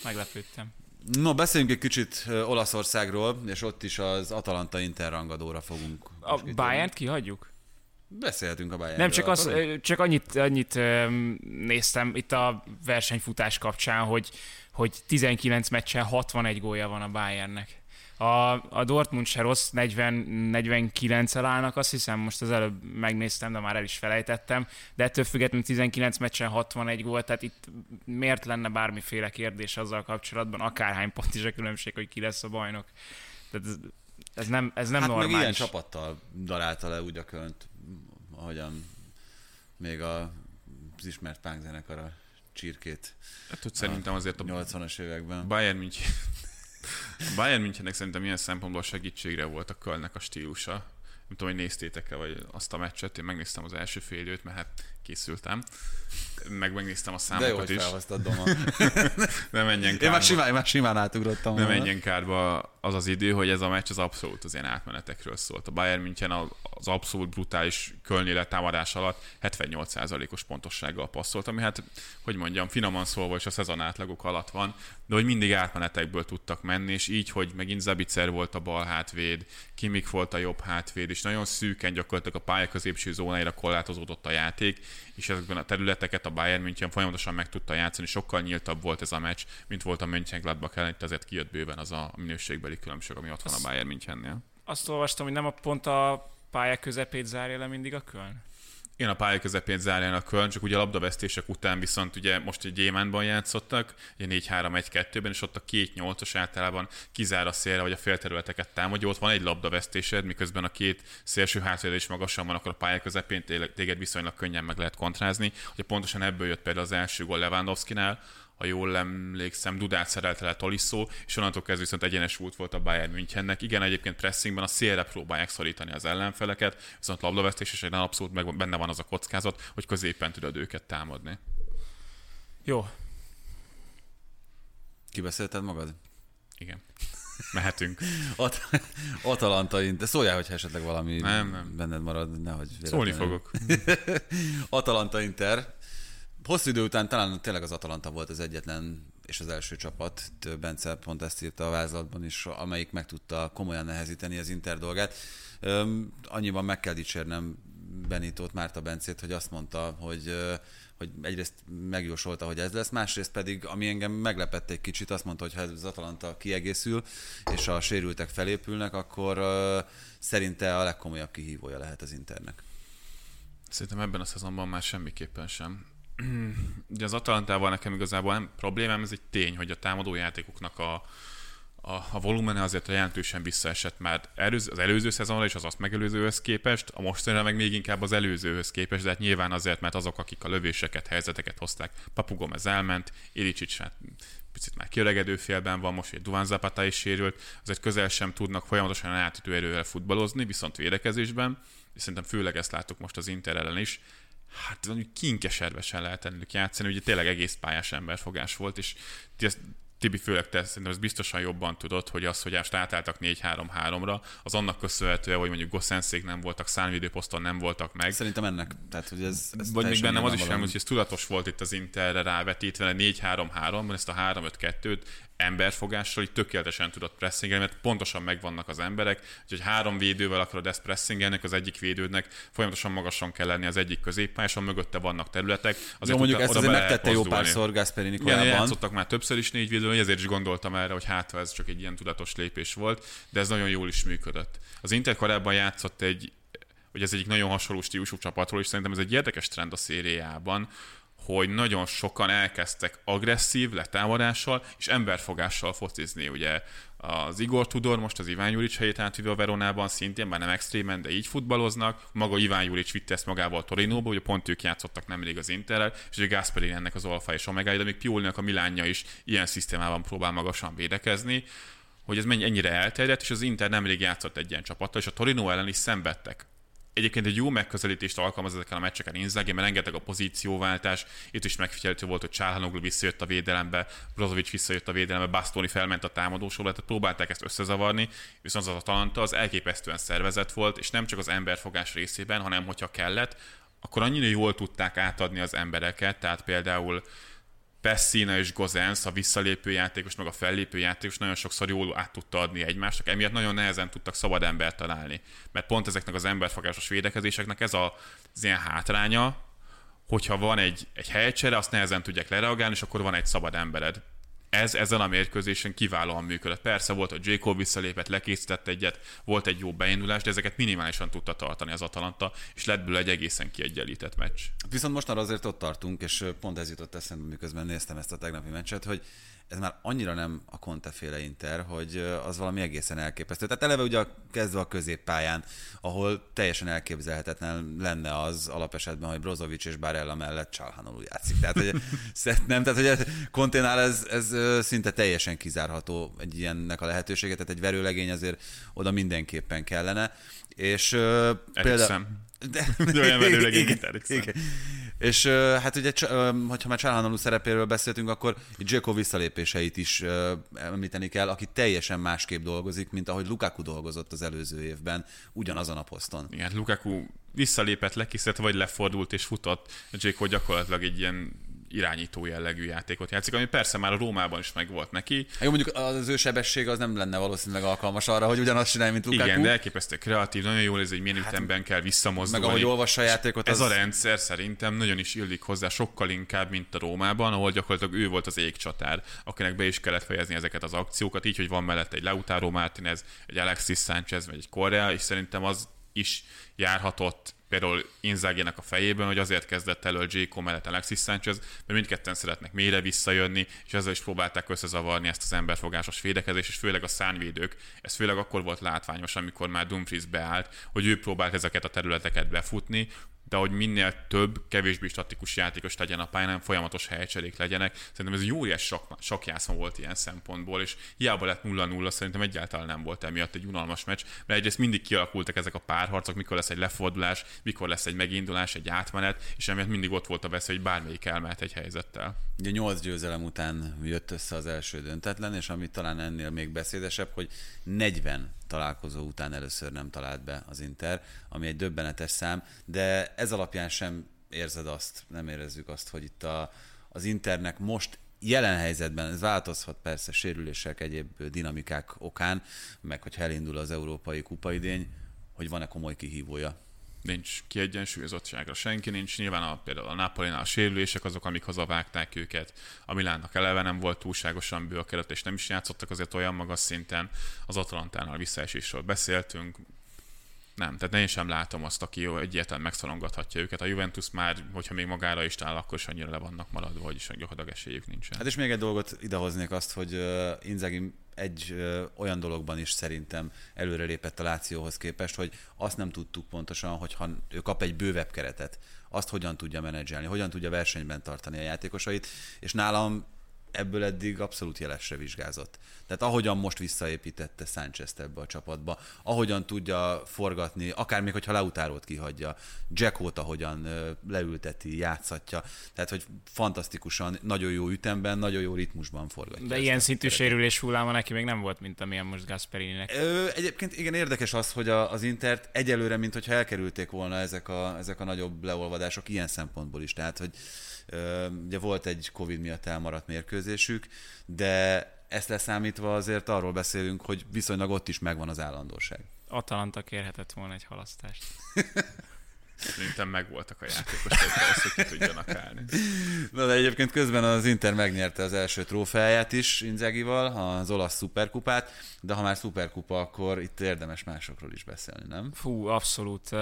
Meglepődtem. No, beszéljünk egy kicsit Olaszországról, és ott is az Atalanta Inter rangadóra fogunk. A. Bayern-t kihagyjuk? Beszélhetünk a Bayernről. Nem, csak, az, csak annyit, annyit néztem itt a versenyfutás kapcsán, hogy, hogy 19 meccsen 61 gólja van a Bayernnek. A, a Dortmund se rossz, 40-49-el állnak, azt hiszem most az előbb megnéztem, de már el is felejtettem, de ettől függetlenül 19 meccsen 61 gól, tehát itt miért lenne bármiféle kérdés azzal kapcsolatban, akárhány pont is a különbség, hogy ki lesz a bajnok. Tehát ez, ez nem, ez nem hát meg normális. ilyen csapattal darálta le úgy a könt, ahogyan még a, az ismert punk zenekar a csirkét Hát ott szerintem azért a 80-as években. Bayern München... Bayern Münchennek szerintem ilyen szempontból segítségre volt a Kölnek a stílusa. Nem tudom, hogy néztétek-e vagy azt a meccset, én megnéztem az első fél időt, mert hát készültem. Meg megnéztem a De jó, számokat hogy is. felhoztad Doma. Ne menjen Én kárba. már simán, én már simán átugrottam. Ne menjen kárba az az idő, hogy ez a meccs az abszolút az ilyen átmenetekről szólt. A Bayern München az abszolút brutális kölni letámadás alatt 78%-os pontossággal passzolt, ami hát, hogy mondjam, finoman szólva is a szezon átlagok alatt van, de hogy mindig átmenetekből tudtak menni, és így, hogy megint Zabicer volt a bal hátvéd, Kimik volt a jobb hátvéd, és nagyon szűken gyakorlatilag a pálya középső zónáira korlátozódott a játék, és ezekben a területeket a Bayern München folyamatosan meg tudta játszani, sokkal nyíltabb volt ez a meccs, mint volt a Mönchengladbach ellen, itt azért kijött bőven az a minőségbeli különbség, ami ott van a Bayern Münchennél. Azt olvastam, hogy nem a pont a pálya közepét zárja le mindig a Köln? Igen, a pálya közepén zárján a Köln, csak ugye a labdavesztések után viszont ugye most egy gyémántban játszottak, ugye 4-3-1-2-ben, és ott a két nyolcos általában kizár a szélre, vagy a félterületeket támadja, ott van egy labdavesztésed, miközben a két szélső hátvéd is magasan van, akkor a pálya közepén téged viszonylag könnyen meg lehet kontrázni. Ugye pontosan ebből jött például az első gól Lewandowski-nál, ha jól emlékszem, Dudát szerelte le Tolisso, és onnantól kezdve viszont egyenes út volt a Bayern Münchennek. Igen, egyébként pressingben a szélre próbálják szorítani az ellenfeleket, viszont labdavesztés és egy abszolút meg, benne van az a kockázat, hogy középen tudod őket támadni. Jó, Kibeszélted magad? Igen. Mehetünk. At- Atalanta Inter. Szóljál, hogyha esetleg valami Nem, nem. benned marad, nehogy Szólni fogok. Atalanta Inter. Hosszú idő után talán tényleg az Atalanta volt az egyetlen és az első csapat, Bence pont ezt írta a vázlatban is, amelyik meg tudta komolyan nehezíteni az Inter dolgát. Annyiban meg kell dicsérnem Benitót, Márta Bencét, hogy azt mondta, hogy, hogy egyrészt megjósolta, hogy ez lesz, másrészt pedig, ami engem meglepett egy kicsit, azt mondta, hogy ha az Atalanta kiegészül, és a sérültek felépülnek, akkor szerinte a legkomolyabb kihívója lehet az Internek. Szerintem ebben a szezonban már semmiképpen sem. Ugye az Atalantával nekem igazából nem problémám, ez egy tény, hogy a támadó játékoknak a, a, a volumene azért jelentősen visszaesett már előző, az előző szezonra és az azt megelőzőhöz képest, a mostanra meg még inkább az előzőhöz képest, de hát nyilván azért, mert azok, akik a lövéseket, helyzeteket hozták, Papu Gomez elment, Ilicic hát picit már kiöregedő félben van, most egy Duvan Zapata is sérült, azért közel sem tudnak folyamatosan átütő erővel futballozni, viszont védekezésben, és szerintem főleg ezt láttuk most az Inter ellen is, hát mondjuk kinkeservesen lehet ennük játszani, ugye tényleg egész pályás emberfogás volt, és ti ezt Tibi, főleg te szerintem ezt biztosan jobban tudod, hogy az, hogy most átálltak 4-3-3-ra, az annak köszönhetően, hogy mondjuk Goszenszék nem voltak, szánvédőposzton nem voltak meg. Szerintem ennek, tehát hogy ez, ez Vagy még bennem az is elmúlt, hogy ez tudatos volt itt az Interre rávetítve, 4-3-3-ban ezt a 3-5-2-t emberfogással így tökéletesen tudott pressingelni, mert pontosan megvannak az emberek, hogy három védővel akarod ezt pressingelni, az egyik védődnek folyamatosan magasan kell lenni az egyik középpályáson, mögötte vannak területek. Jó, mondjuk ezt azért megtette jó párszor Gasperini Igen, korábban. játszottak már többször is négy védőn, ezért is gondoltam erre, hogy hát ez csak egy ilyen tudatos lépés volt, de ez nagyon jól is működött. Az Inter korábban játszott egy, hogy ez egyik nagyon hasonló stílusú csapatról, és szerintem ez egy érdekes trend a szériában, hogy nagyon sokan elkezdtek agresszív letámadással és emberfogással focizni. Ugye az Igor Tudor most az Iván Juric helyét átvive a Veronában, szintén már nem extrémen, de így futballoznak. Maga Iván Juric vitte ezt magával Torinóba, ugye pont ők játszottak nemrég az Interrel, és ugye Gasperini ennek az alfa és omegája, de még Piolinak a Milánja is ilyen szisztémában próbál magasan védekezni hogy ez mennyi ennyire elterjedt, és az Inter nemrég játszott egy ilyen csapattal, és a Torino ellen is szenvedtek. Egyébként egy jó megközelítést alkalmaz ezeken a meccseken Inzaghi, mert rengeteg a pozícióváltás. Itt is megfigyelhető volt, hogy Csálhanoglu visszajött a védelembe, Brozovic visszajött a védelembe, Bastoni felment a támadósorba, tehát próbálták ezt összezavarni, viszont az Atalanta az elképesztően szervezett volt, és nem csak az emberfogás részében, hanem hogyha kellett, akkor annyira jól tudták átadni az embereket, tehát például Pessina és Gozens, a visszalépő játékos, meg a fellépő játékos nagyon sokszor jól át tudta adni egymásnak, emiatt nagyon nehezen tudtak szabad embert találni. Mert pont ezeknek az emberfogásos védekezéseknek ez a, az ilyen hátránya, hogyha van egy, egy helycsere, azt nehezen tudják lereagálni, és akkor van egy szabad embered ez ezen a mérkőzésen kiválóan működött. Persze volt, hogy Jacob visszalépett, lekészített egyet, volt egy jó beindulás, de ezeket minimálisan tudta tartani az Atalanta, és lett belőle egy egészen kiegyenlített meccs. Viszont most azért ott tartunk, és pont ez jutott eszembe, miközben néztem ezt a tegnapi meccset, hogy ez már annyira nem a Conte féle Inter, hogy az valami egészen elképesztő. Tehát eleve ugye kezdve a középpályán, ahol teljesen elképzelhetetlen lenne az alapesetben, hogy Brozovic és Barella mellett Csalhanolú játszik. Tehát, hogy nem, tehát, hogy Conténál ez, ez szinte teljesen kizárható egy ilyennek a lehetőséget, tehát egy verőlegény azért oda mindenképpen kellene. És például... De, de olyan verőlegény igen, igen. És hát ugye, hogyha már Csalhanalú szerepéről beszéltünk, akkor Dzeko visszalépéseit is említeni kell, aki teljesen másképp dolgozik, mint ahogy Lukaku dolgozott az előző évben, ugyanazon a poszton. Igen, Lukaku visszalépett, lekiszett, vagy lefordult és futott. Dzeko gyakorlatilag egy ilyen irányító jellegű játékot játszik, ami persze már a Rómában is megvolt neki. Jó, mondjuk az ő sebesség az nem lenne valószínűleg alkalmas arra, hogy ugyanazt csinálja, mint Lukaku. Igen, de elképesztő kreatív, nagyon jól ez, hogy milyen hát, ütemben kell visszamozdulni. Meg ahogy olvassa a játékot. Ez az... a rendszer szerintem nagyon is illik hozzá, sokkal inkább, mint a Rómában, ahol gyakorlatilag ő volt az égcsatár, akinek be is kellett fejezni ezeket az akciókat, így, hogy van mellett egy Lautaro Martinez, egy Alexis Sánchez, vagy egy Korea, és szerintem az is járhatott például Inzágének a fejében, hogy azért kezdett elő J. mellett Alexis Sanchez, mert mindketten szeretnek mélyre visszajönni, és ezzel is próbálták összezavarni ezt az emberfogásos védekezést, és főleg a szánvédők. Ez főleg akkor volt látványos, amikor már Dumfries beállt, hogy ő próbált ezeket a területeket befutni, de hogy minél több, kevésbé statikus játékos legyen a pályán, folyamatos helycserék legyenek. Szerintem ez egy óriás sok, sakjászon volt ilyen szempontból, és hiába lett 0-0, szerintem egyáltalán nem volt emiatt egy unalmas meccs, mert egyrészt mindig kialakultak ezek a párharcok, mikor lesz egy lefordulás, mikor lesz egy megindulás, egy átmenet, és emiatt mindig ott volt a veszély, hogy bármelyik elmehet egy helyzettel. Ugye nyolc győzelem után jött össze az első döntetlen, és ami talán ennél még beszédesebb, hogy 40 találkozó után először nem talált be az Inter, ami egy döbbenetes szám, de ez alapján sem érzed azt, nem érezzük azt, hogy itt a, az Internek most jelen helyzetben, ez változhat persze sérülések, egyéb dinamikák okán, meg hogyha elindul az európai kupaidény, hogy van-e komoly kihívója nincs kiegyensúlyozottságra senki, nincs nyilván a, például a Napolinál a sérülések azok, amik hazavágták őket. A Milánnak eleve nem volt túlságosan bő a és nem is játszottak azért olyan magas szinten. Az Atalantánál visszaesésről beszéltünk, nem, tehát én sem látom azt, aki egyáltalán megszorongathatja őket. A Juventus már, hogyha még magára is áll, akkor is annyira le vannak maradva, hogy is gyakorlatilag esélyük nincsen. Hát és még egy dolgot idehoznék azt, hogy uh, Inzaghi egy ö, olyan dologban is szerintem előrelépett a Lációhoz képest, hogy azt nem tudtuk pontosan, hogy ha ő kap egy bővebb keretet, azt hogyan tudja menedzselni, hogyan tudja versenyben tartani a játékosait, és nálam ebből eddig abszolút jelesre vizsgázott. Tehát ahogyan most visszaépítette sánchez ebbe a csapatba, ahogyan tudja forgatni, akár még hogyha Lautárót kihagyja, Jackot ahogyan leülteti, játszatja, tehát hogy fantasztikusan, nagyon jó ütemben, nagyon jó ritmusban forgatja. De ilyen szintű sérülés hulláma neki még nem volt, mint amilyen most Gasperininek. Ö, egyébként igen érdekes az, hogy a, az Intert egyelőre, mint hogyha elkerülték volna ezek a, ezek a nagyobb leolvadások ilyen szempontból is. Tehát, hogy Ugye volt egy Covid miatt elmaradt mérkőzésük, de ezt leszámítva azért arról beszélünk, hogy viszonylag ott is megvan az állandóság. Atalanta kérhetett volna egy halasztást. Szerintem megvoltak a játékosok ahhoz, hogy ki tudjanak állni. Na de egyébként közben az Inter megnyerte az első trófeáját is Inzagival, az olasz szuperkupát, de ha már szuperkupa, akkor itt érdemes másokról is beszélni, nem? Fú, abszolút. Uh,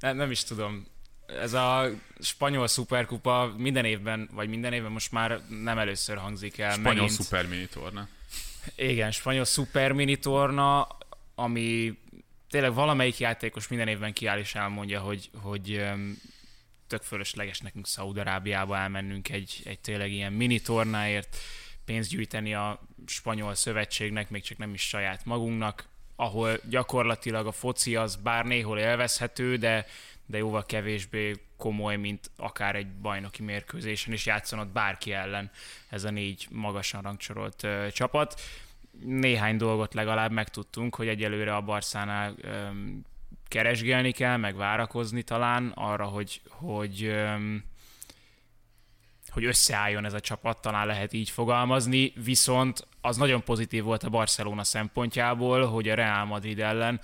nem, nem is tudom ez a spanyol szuperkupa minden évben, vagy minden évben most már nem először hangzik el. Spanyol megint. szuper mini torna. Igen, spanyol szuper mini torna, ami tényleg valamelyik játékos minden évben kiáll és elmondja, hogy, hogy tök fölösleges nekünk Szaudarábiába elmennünk egy, egy tényleg ilyen mini tornáért, pénzt gyűjteni a spanyol szövetségnek, még csak nem is saját magunknak, ahol gyakorlatilag a foci az bár néhol élvezhető, de de jóval kevésbé komoly, mint akár egy bajnoki mérkőzésen is játszanod bárki ellen ez a négy magasan rangcsorolt ö, csapat. Néhány dolgot legalább megtudtunk, hogy egyelőre a Barszánál ö, keresgélni kell, meg várakozni talán arra, hogy, hogy ö, hogy összeálljon ez a csapat, talán lehet így fogalmazni, viszont az nagyon pozitív volt a Barcelona szempontjából, hogy a Real Madrid ellen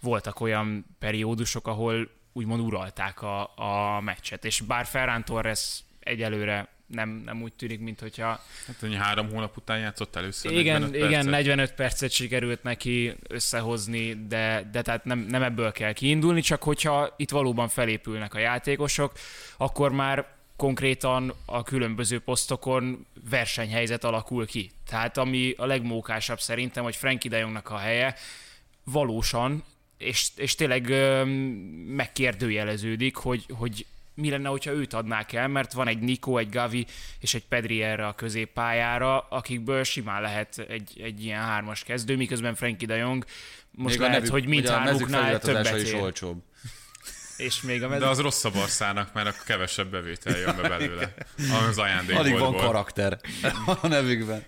voltak olyan periódusok, ahol úgymond uralták a, a meccset, és bár Ferran Torres egyelőre nem, nem úgy tűnik, mint hogyha... Hát hogy három hónap után játszott először Igen, 45 igen, percet. 45 percet sikerült neki összehozni, de, de tehát nem, nem ebből kell kiindulni, csak hogyha itt valóban felépülnek a játékosok, akkor már konkrétan a különböző posztokon versenyhelyzet alakul ki. Tehát ami a legmókásabb szerintem, hogy Frankie de Jongnak a helye valósan, és, és tényleg ö, megkérdőjeleződik, hogy, hogy mi lenne, hogyha őt adnák el, mert van egy Nico, egy Gavi és egy Pedri erre a középpályára, akikből simán lehet egy, egy ilyen hármas kezdő, miközben Frankie de Jong most Még a lehet, nevük- hogy mindhármuknál többet is ér. olcsóbb. És még a De mező... az rossz a Barszának, mert akkor kevesebb bevétel jön be belőle. Az ajándékból. Alig van karakter a nevükben.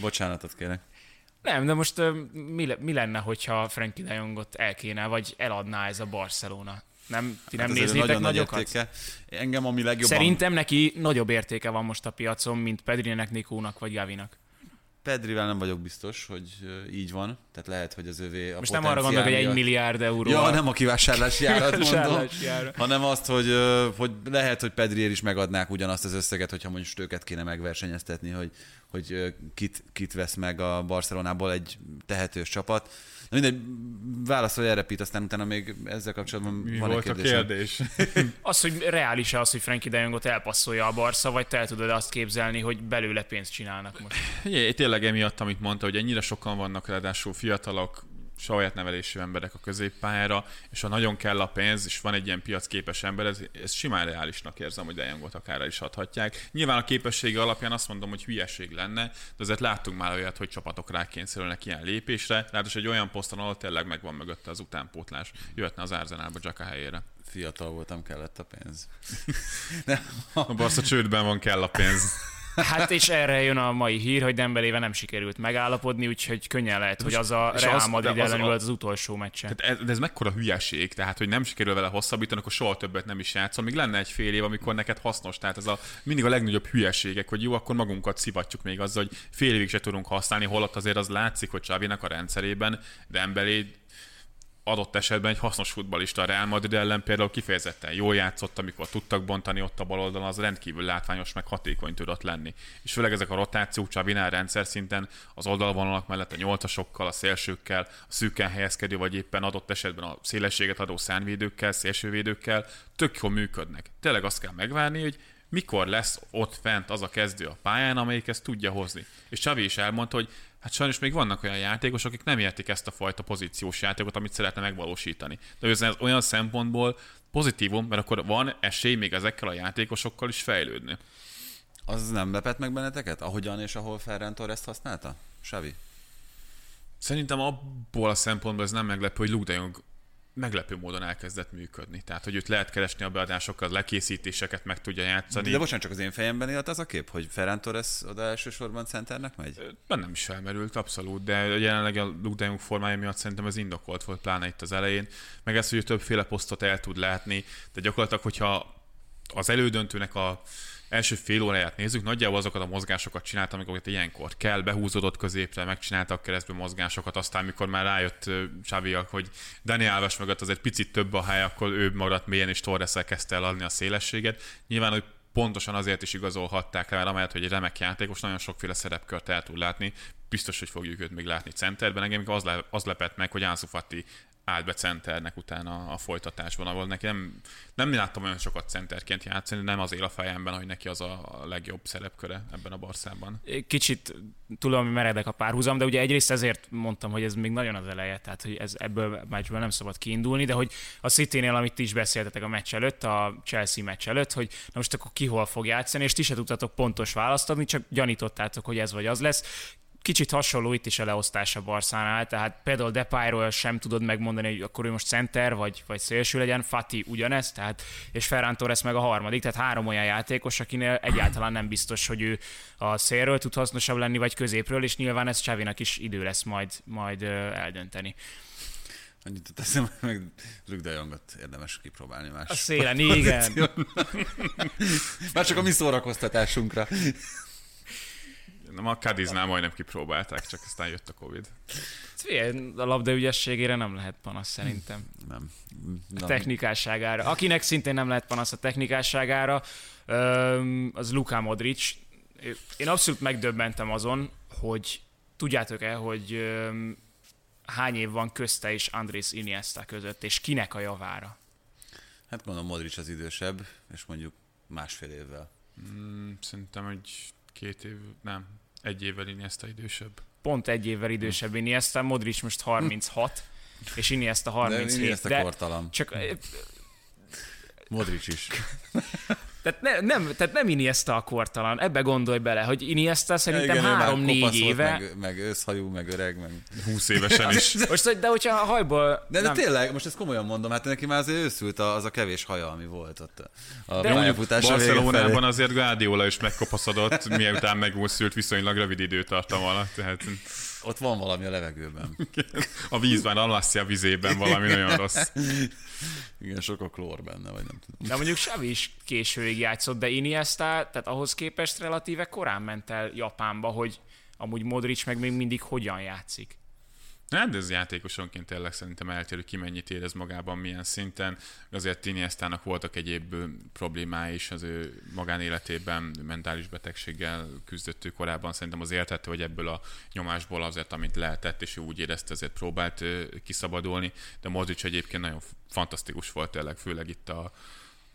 Bocsánatot kérek. Nem, de most mi, mi lenne, hogyha Frankie de Jongot el kéne, vagy eladná ez a Barcelona? Nem, ti nem Hát ez egy néznétek nagyon nagy nagyokat? értéke. Engem ami legjobban... Szerintem neki nagyobb értéke van most a piacon, mint Pedrinek, Nikónak vagy Gavinak. Pedrivel nem vagyok biztos, hogy így van. Tehát lehet, hogy az övé a Most nem arra gondolok, hogy egy milliárd euró. Ja, nem a kivásárlási árat mondom, hanem azt, hogy, hogy lehet, hogy Pedriért is megadnák ugyanazt az összeget, hogyha mondjuk most őket kéne megversenyeztetni, hogy, hogy kit, kit vesz meg a Barcelonából egy tehetős csapat. Na mindegy, válaszolj erre, Pete, aztán utána még ezzel kapcsolatban Mi van egy volt a kérdés? Az, hogy reális-e az, hogy Frankie de Jongot elpasszolja a Barca, vagy te el tudod azt képzelni, hogy belőle pénzt csinálnak most? Ugye, tényleg emiatt, amit mondta, hogy ennyire sokan vannak, ráadásul fiatalok, saját nevelésű emberek a középpályára, és ha nagyon kell a pénz, és van egy ilyen piacképes ember, ez, ez simán reálisnak érzem, hogy Dejangot akár el is adhatják. Nyilván a képessége alapján azt mondom, hogy hülyeség lenne, de azért láttunk már olyat, hogy csapatok rákényszerülnek ilyen lépésre, ráadásul egy olyan poszton, ahol tényleg megvan mögötte az utánpótlás. Jöhetne az Arsenalba Jacka helyére. Fiatal voltam, kellett a pénz. A Barca csődben van, kell a pénz. Hát és erre jön a mai hír, hogy Dembelével nem sikerült megállapodni, úgyhogy könnyen lehet, hogy az a Real az- Madrid ellen volt az utolsó meccse. Tehát ez, de ez mekkora hülyeség, tehát hogy nem sikerül vele hosszabbítani, akkor soha többet nem is játszol. Még lenne egy fél év, amikor neked hasznos. Tehát ez a mindig a legnagyobb hülyeségek, hogy jó, akkor magunkat szivatjuk még azzal, hogy fél évig se tudunk használni, holott azért az látszik, hogy Csavinak a rendszerében Dembélé adott esetben egy hasznos futbalista a Real Madrid ellen például kifejezetten jól játszott, amikor tudtak bontani ott a bal oldalon, az rendkívül látványos, meg hatékony tudott lenni. És főleg ezek a rotációk Csavinál rendszer szinten az oldalvonalak mellett a nyolcasokkal, a szélsőkkel, a szűken helyezkedő, vagy éppen adott esetben a szélességet adó szánvédőkkel, szélsővédőkkel tök jól működnek. Tényleg azt kell megvárni, hogy mikor lesz ott fent az a kezdő a pályán, amelyik ezt tudja hozni. És Csavi is elmondta, hogy hát sajnos még vannak olyan játékosok, akik nem értik ezt a fajta pozíciós játékot, amit szeretne megvalósítani. De ez olyan szempontból pozitívum, mert akkor van esély még ezekkel a játékosokkal is fejlődni. Az nem lepett meg benneteket? Ahogyan és ahol Ferran Torres használta? Xavi? Szerintem abból a szempontból ez nem meglepő, hogy Luke de Jong meglepő módon elkezdett működni. Tehát, hogy őt lehet keresni a beadásokkal, lekészítéseket meg tudja játszani. De bocsánat, csak az én fejemben élt az a kép, hogy Ferran Torres oda elsősorban centernek megy? Bennem is felmerült, abszolút, de jelenleg a Luke de formája miatt szerintem ez indokolt volt, pláne itt az elején. Meg ez, hogy többféle posztot el tud látni, de gyakorlatilag, hogyha az elődöntőnek a első fél óráját nézzük, nagyjából azokat a mozgásokat csináltam, amiket ilyenkor kell, behúzódott középre, megcsináltak keresztbe mozgásokat, aztán mikor már rájött Xavi, hogy Dani Alves mögött azért picit több a hely, akkor ő maradt mélyen, és torres kezdte el adni a szélességet. Nyilván, hogy pontosan azért is igazolhatták rá, mert amellett, hogy egy remek játékos, nagyon sokféle szerepkört el tud látni. Biztos, hogy fogjuk őt még látni centerben. Engem az, le, az lepett meg, hogy Ansu Fati állt be centernek utána a folytatásban, ahol neki nem, nem láttam olyan sokat centerként játszani, nem az él a fejemben, hogy neki az a legjobb szerepköre ebben a Barszában. Kicsit tudom, meredek a párhuzam, de ugye egyrészt ezért mondtam, hogy ez még nagyon az eleje, tehát hogy ez ebből a meccsből nem szabad kiindulni, de hogy a City-nél, amit ti is beszéltetek a meccs előtt, a Chelsea meccs előtt, hogy na most akkor ki hol fog játszani, és ti se tudtatok pontos választ adni, csak gyanítottátok, hogy ez vagy az lesz kicsit hasonló itt is a leosztás a Barszánál, tehát például Depayról sem tudod megmondani, hogy akkor ő most center vagy, vagy szélső legyen, Fati ugyanez, tehát, és Ferran Torres meg a harmadik, tehát három olyan játékos, akinél egyáltalán nem biztos, hogy ő a szélről tud hasznosabb lenni, vagy középről, és nyilván ez Csavinak is idő lesz majd, majd eldönteni. Annyit teszem, meg Luke de Jongot érdemes kipróbálni más. A szélen, igen. Már csak a mi szórakoztatásunkra. Nem, a Cadiznál majdnem kipróbálták, csak aztán jött a Covid. Figyelj, A labda ügyességére nem lehet panasz szerintem. Nem. A Na, technikásságára. Akinek szintén nem lehet panasz a technikásságára, az Luka Modric. Én abszolút megdöbbentem azon, hogy tudjátok-e, hogy hány év van közte és Andrés Iniesta között, és kinek a javára? Hát gondolom Modric az idősebb, és mondjuk másfél évvel. Mm, szerintem egy két év, nem, egy évvel Iniesta idősebb. Pont egy évvel idősebb Iniesta, Modric most 36, és Iniesta 37. De ezt a kortalan. csak Modric is. Tehát, ne, nem, tehát nem Iniesta a kortalan, ebbe gondolj bele, hogy Iniesta szerintem három-négy éve. Meg, meg őszhajú, meg öreg, meg... 20 évesen is. Most, de hogyha a hajból... De, de nem, tényleg, most ezt komolyan mondom, hát neki már azért őszült a- az a kevés haja, ami volt ott a, a De pályafutása Barcelonában azért Guardiola is megkopaszodott, miután megúszült viszonylag rövid időtartam alatt, tehát Ott van valami a levegőben. a vízben, Almassia vizében valami nagyon rossz. Igen, sok a klór benne, vagy nem tudom. de mondjuk Xavi is későig játszott, de Iniesta, tehát ahhoz képest relatíve korán ment el Japánba, hogy amúgy Modric meg még mindig hogyan játszik. Hát de ez játékosonként tényleg szerintem eltérő, ki mennyit érez magában, milyen szinten. Azért Iniestának voltak egyéb problémái is az ő magánéletében, mentális betegséggel küzdött ő korábban. Szerintem az értette, hogy ebből a nyomásból azért, amit lehetett, és úgy érezte, azért próbált kiszabadulni. De Modric egyébként nagyon fantasztikus volt tényleg, főleg itt a,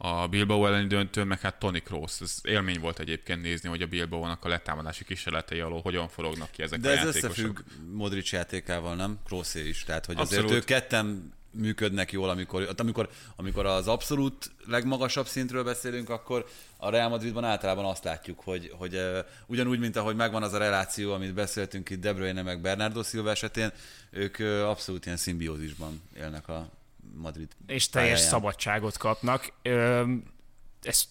a Bilbao elleni döntő, meg hát Tony Kroos. Ez élmény volt egyébként nézni, hogy a Bilbao-nak a letámadási kísérletei alól hogyan forognak ki ezek De a ez játékosok. összefügg Modric játékával, nem? Kroosé is. Tehát, hogy Abszolút. azért ők ketten működnek jól, amikor, amikor, amikor az abszolút legmagasabb szintről beszélünk, akkor a Real Madridban általában azt látjuk, hogy, hogy uh, ugyanúgy, mint ahogy megvan az a reláció, amit beszéltünk itt De Bruyne meg Bernardo Silva esetén, ők uh, abszolút ilyen szimbiózisban élnek a Madrid És teljes pályáján. szabadságot kapnak. Ezt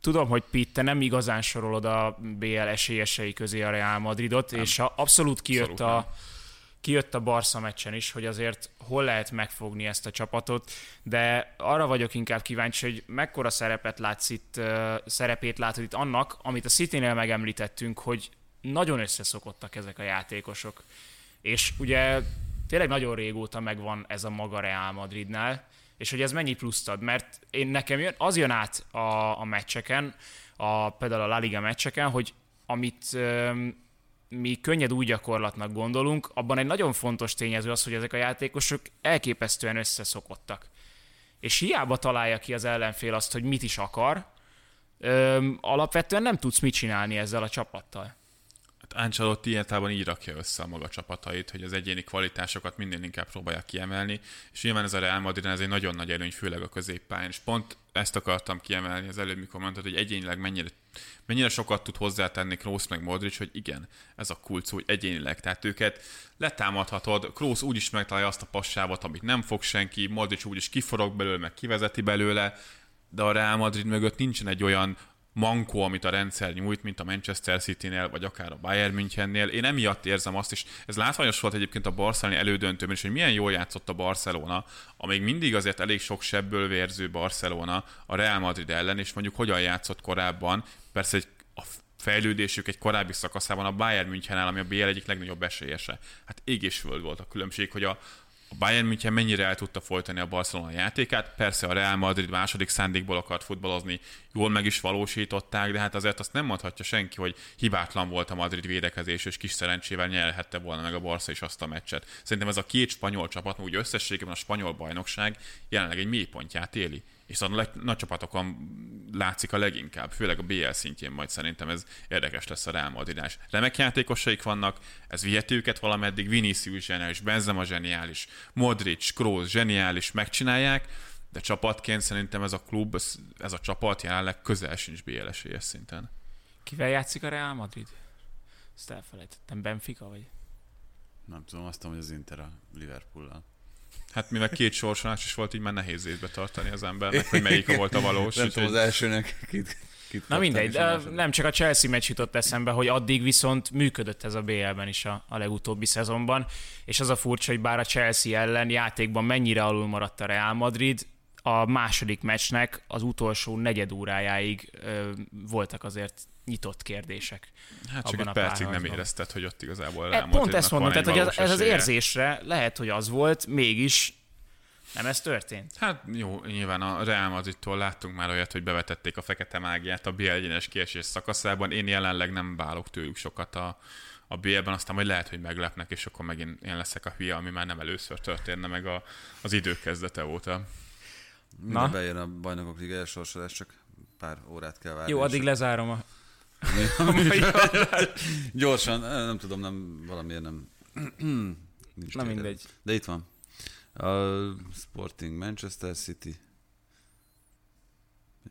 tudom, hogy Pitt, te nem igazán sorolod a BL esélyesei közé a Real Madridot, nem. és a, abszolút kijött Abszolút a, nem. kijött a Barca meccsen is, hogy azért hol lehet megfogni ezt a csapatot, de arra vagyok inkább kíváncsi, hogy mekkora szerepet látsz itt, szerepét látod itt annak, amit a City-nél megemlítettünk, hogy nagyon összeszokottak ezek a játékosok. És ugye tényleg nagyon régóta megvan ez a maga Real Madridnál, és hogy ez mennyi pluszt ad, mert én nekem jön, az jön át a, a meccseken, a, például a La Liga meccseken, hogy amit öm, mi könnyed új gyakorlatnak gondolunk, abban egy nagyon fontos tényező az, hogy ezek a játékosok elképesztően összeszokottak. És hiába találja ki az ellenfél azt, hogy mit is akar, öm, alapvetően nem tudsz mit csinálni ezzel a csapattal. Ancelotti általában így rakja össze a maga csapatait, hogy az egyéni kvalitásokat minél inkább próbálják kiemelni, és nyilván ez a Real Madrid ez egy nagyon nagy előny, főleg a középpályán, és pont ezt akartam kiemelni az előbb, mikor mondtad, hogy egyénileg mennyire, mennyire sokat tud hozzátenni Kroos meg Modric, hogy igen, ez a kulcs, hogy egyénileg, tehát őket letámadhatod, Kroos úgy is megtalálja azt a passávot, amit nem fog senki, Modric úgy is kiforog belőle, meg kivezeti belőle, de a Real Madrid mögött nincsen egy olyan mankó, amit a rendszer nyújt, mint a Manchester City-nél, vagy akár a Bayern Münchennél. Én emiatt érzem azt is, ez látványos volt egyébként a Barcelona elődöntőben is, hogy milyen jól játszott a Barcelona, amíg mindig azért elég sok sebből vérző Barcelona a Real Madrid ellen, és mondjuk hogyan játszott korábban, persze egy a fejlődésük egy korábbi szakaszában a Bayern München áll, ami a BL egyik legnagyobb esélyese. Hát ég volt a különbség, hogy a, a Bayern München mennyire el tudta folytani a Barcelona játékát. Persze a Real Madrid második szándékból akart futballozni, jól meg is valósították, de hát azért azt nem mondhatja senki, hogy hibátlan volt a Madrid védekezés, és kis szerencsével nyerhette volna meg a Barca is azt a meccset. Szerintem ez a két spanyol csapat, úgy összességében a spanyol bajnokság jelenleg egy mélypontját éli. És a leg- nagy csapatokon látszik a leginkább, főleg a BL szintjén majd szerintem ez érdekes lesz a Real Madridás. Remek játékosaik vannak, ez viheti őket valameddig, Vinicius zseniális, Benzema zseniális, Modric, Kroos zseniális, megcsinálják, de csapatként szerintem ez a klub, ez, ez a csapat jelenleg közel sincs BL esélyes szinten. Kivel játszik a Real Madrid? Ezt elfelejtettem. Benfica vagy? Nem tudom, azt tudom, hogy az Inter a Liverpool-al. Hát mivel két sorsolás is volt, így már nehéz észbe tartani az embernek, hogy melyik volt a valós. Nem tudom, az elsőnek kit, Kit Na mindegy, de nem csak a Chelsea meccs jutott eszembe, hogy addig viszont működött ez a BL-ben is a, a legutóbbi szezonban, és az a furcsa, hogy bár a Chelsea ellen játékban mennyire alul maradt a Real Madrid, a második meccsnek az utolsó negyed órájáig ö, voltak azért nyitott kérdések. Hát csak abban egy a percig nem érezted, hogy ott igazából E, pont ezt mondom, tehát hogy valós ez az érzésre lehet, hogy az volt, mégis nem ez történt. Hát jó, nyilván a Real Madridtól láttunk már olyat, hogy bevetették a fekete mágiát a BL egyenes kiesés szakaszában. Én jelenleg nem válok tőlük sokat a, a BL-ben, aztán majd lehet, hogy meglepnek, és akkor megint én leszek a hülye, ami már nem először történne meg a, az idő kezdete óta. Minden bejön a bajnokok ligája sorsolás, csak pár órát kell várni. Jó, addig lezárom a... Gyorsan, eh, nem tudom, nem, valamiért nem. Nincs Na tényleg. mindegy. De itt van. A Sporting Manchester City.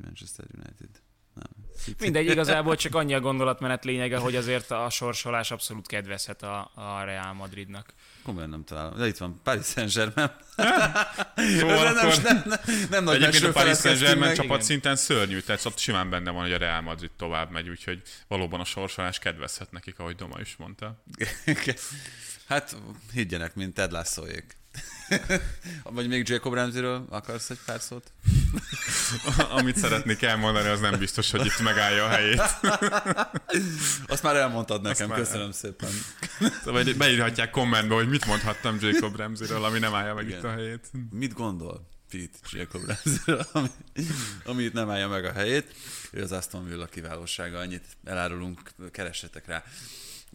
Manchester United. Nem. Mindegy, igazából csak annyi a gondolatmenet lényege, hogy azért a sorsolás abszolút kedvezhet a, a Real Madridnak. Komolyan nem találom. De itt van, Paris Saint-Germain. Szóval nem, akkor... nem, nem, nem nagy Egyébként a Paris Saint-Germain csapat Igen. szinten szörnyű, tehát ott simán benne van, hogy a Real Madrid tovább megy, úgyhogy valóban a sorsolás kedvezhet nekik, ahogy Doma is mondta. Hát higgyenek, mint Ted Lasso-ék. Vagy még Jacob Ramsey-ről akarsz egy pár szót? Amit szeretnék elmondani, az nem biztos, hogy itt megállja a helyét. Azt már elmondtad nekem, már- köszönöm szépen. Vagy beírhatják kommentbe, hogy mit mondhattam Jacob Ramsey-ről, ami nem állja meg Igen. itt a helyét. Mit gondol Pete Jacob Ramsey-ről, ami, ami itt nem állja meg a helyét? Ő az Aston Villa kiválósága, annyit elárulunk, keressetek rá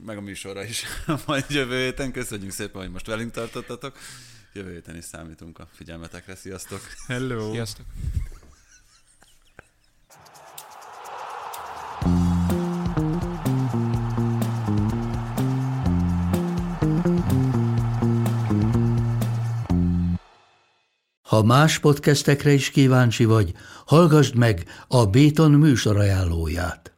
meg a műsorra is majd jövő héten. Köszönjük szépen, hogy most velünk tartottatok. Jövő héten is számítunk a figyelmetekre. Sziasztok! Hello! Sziasztok! Ha más podcastekre is kíváncsi vagy, hallgassd meg a Béton műsor ajánlóját.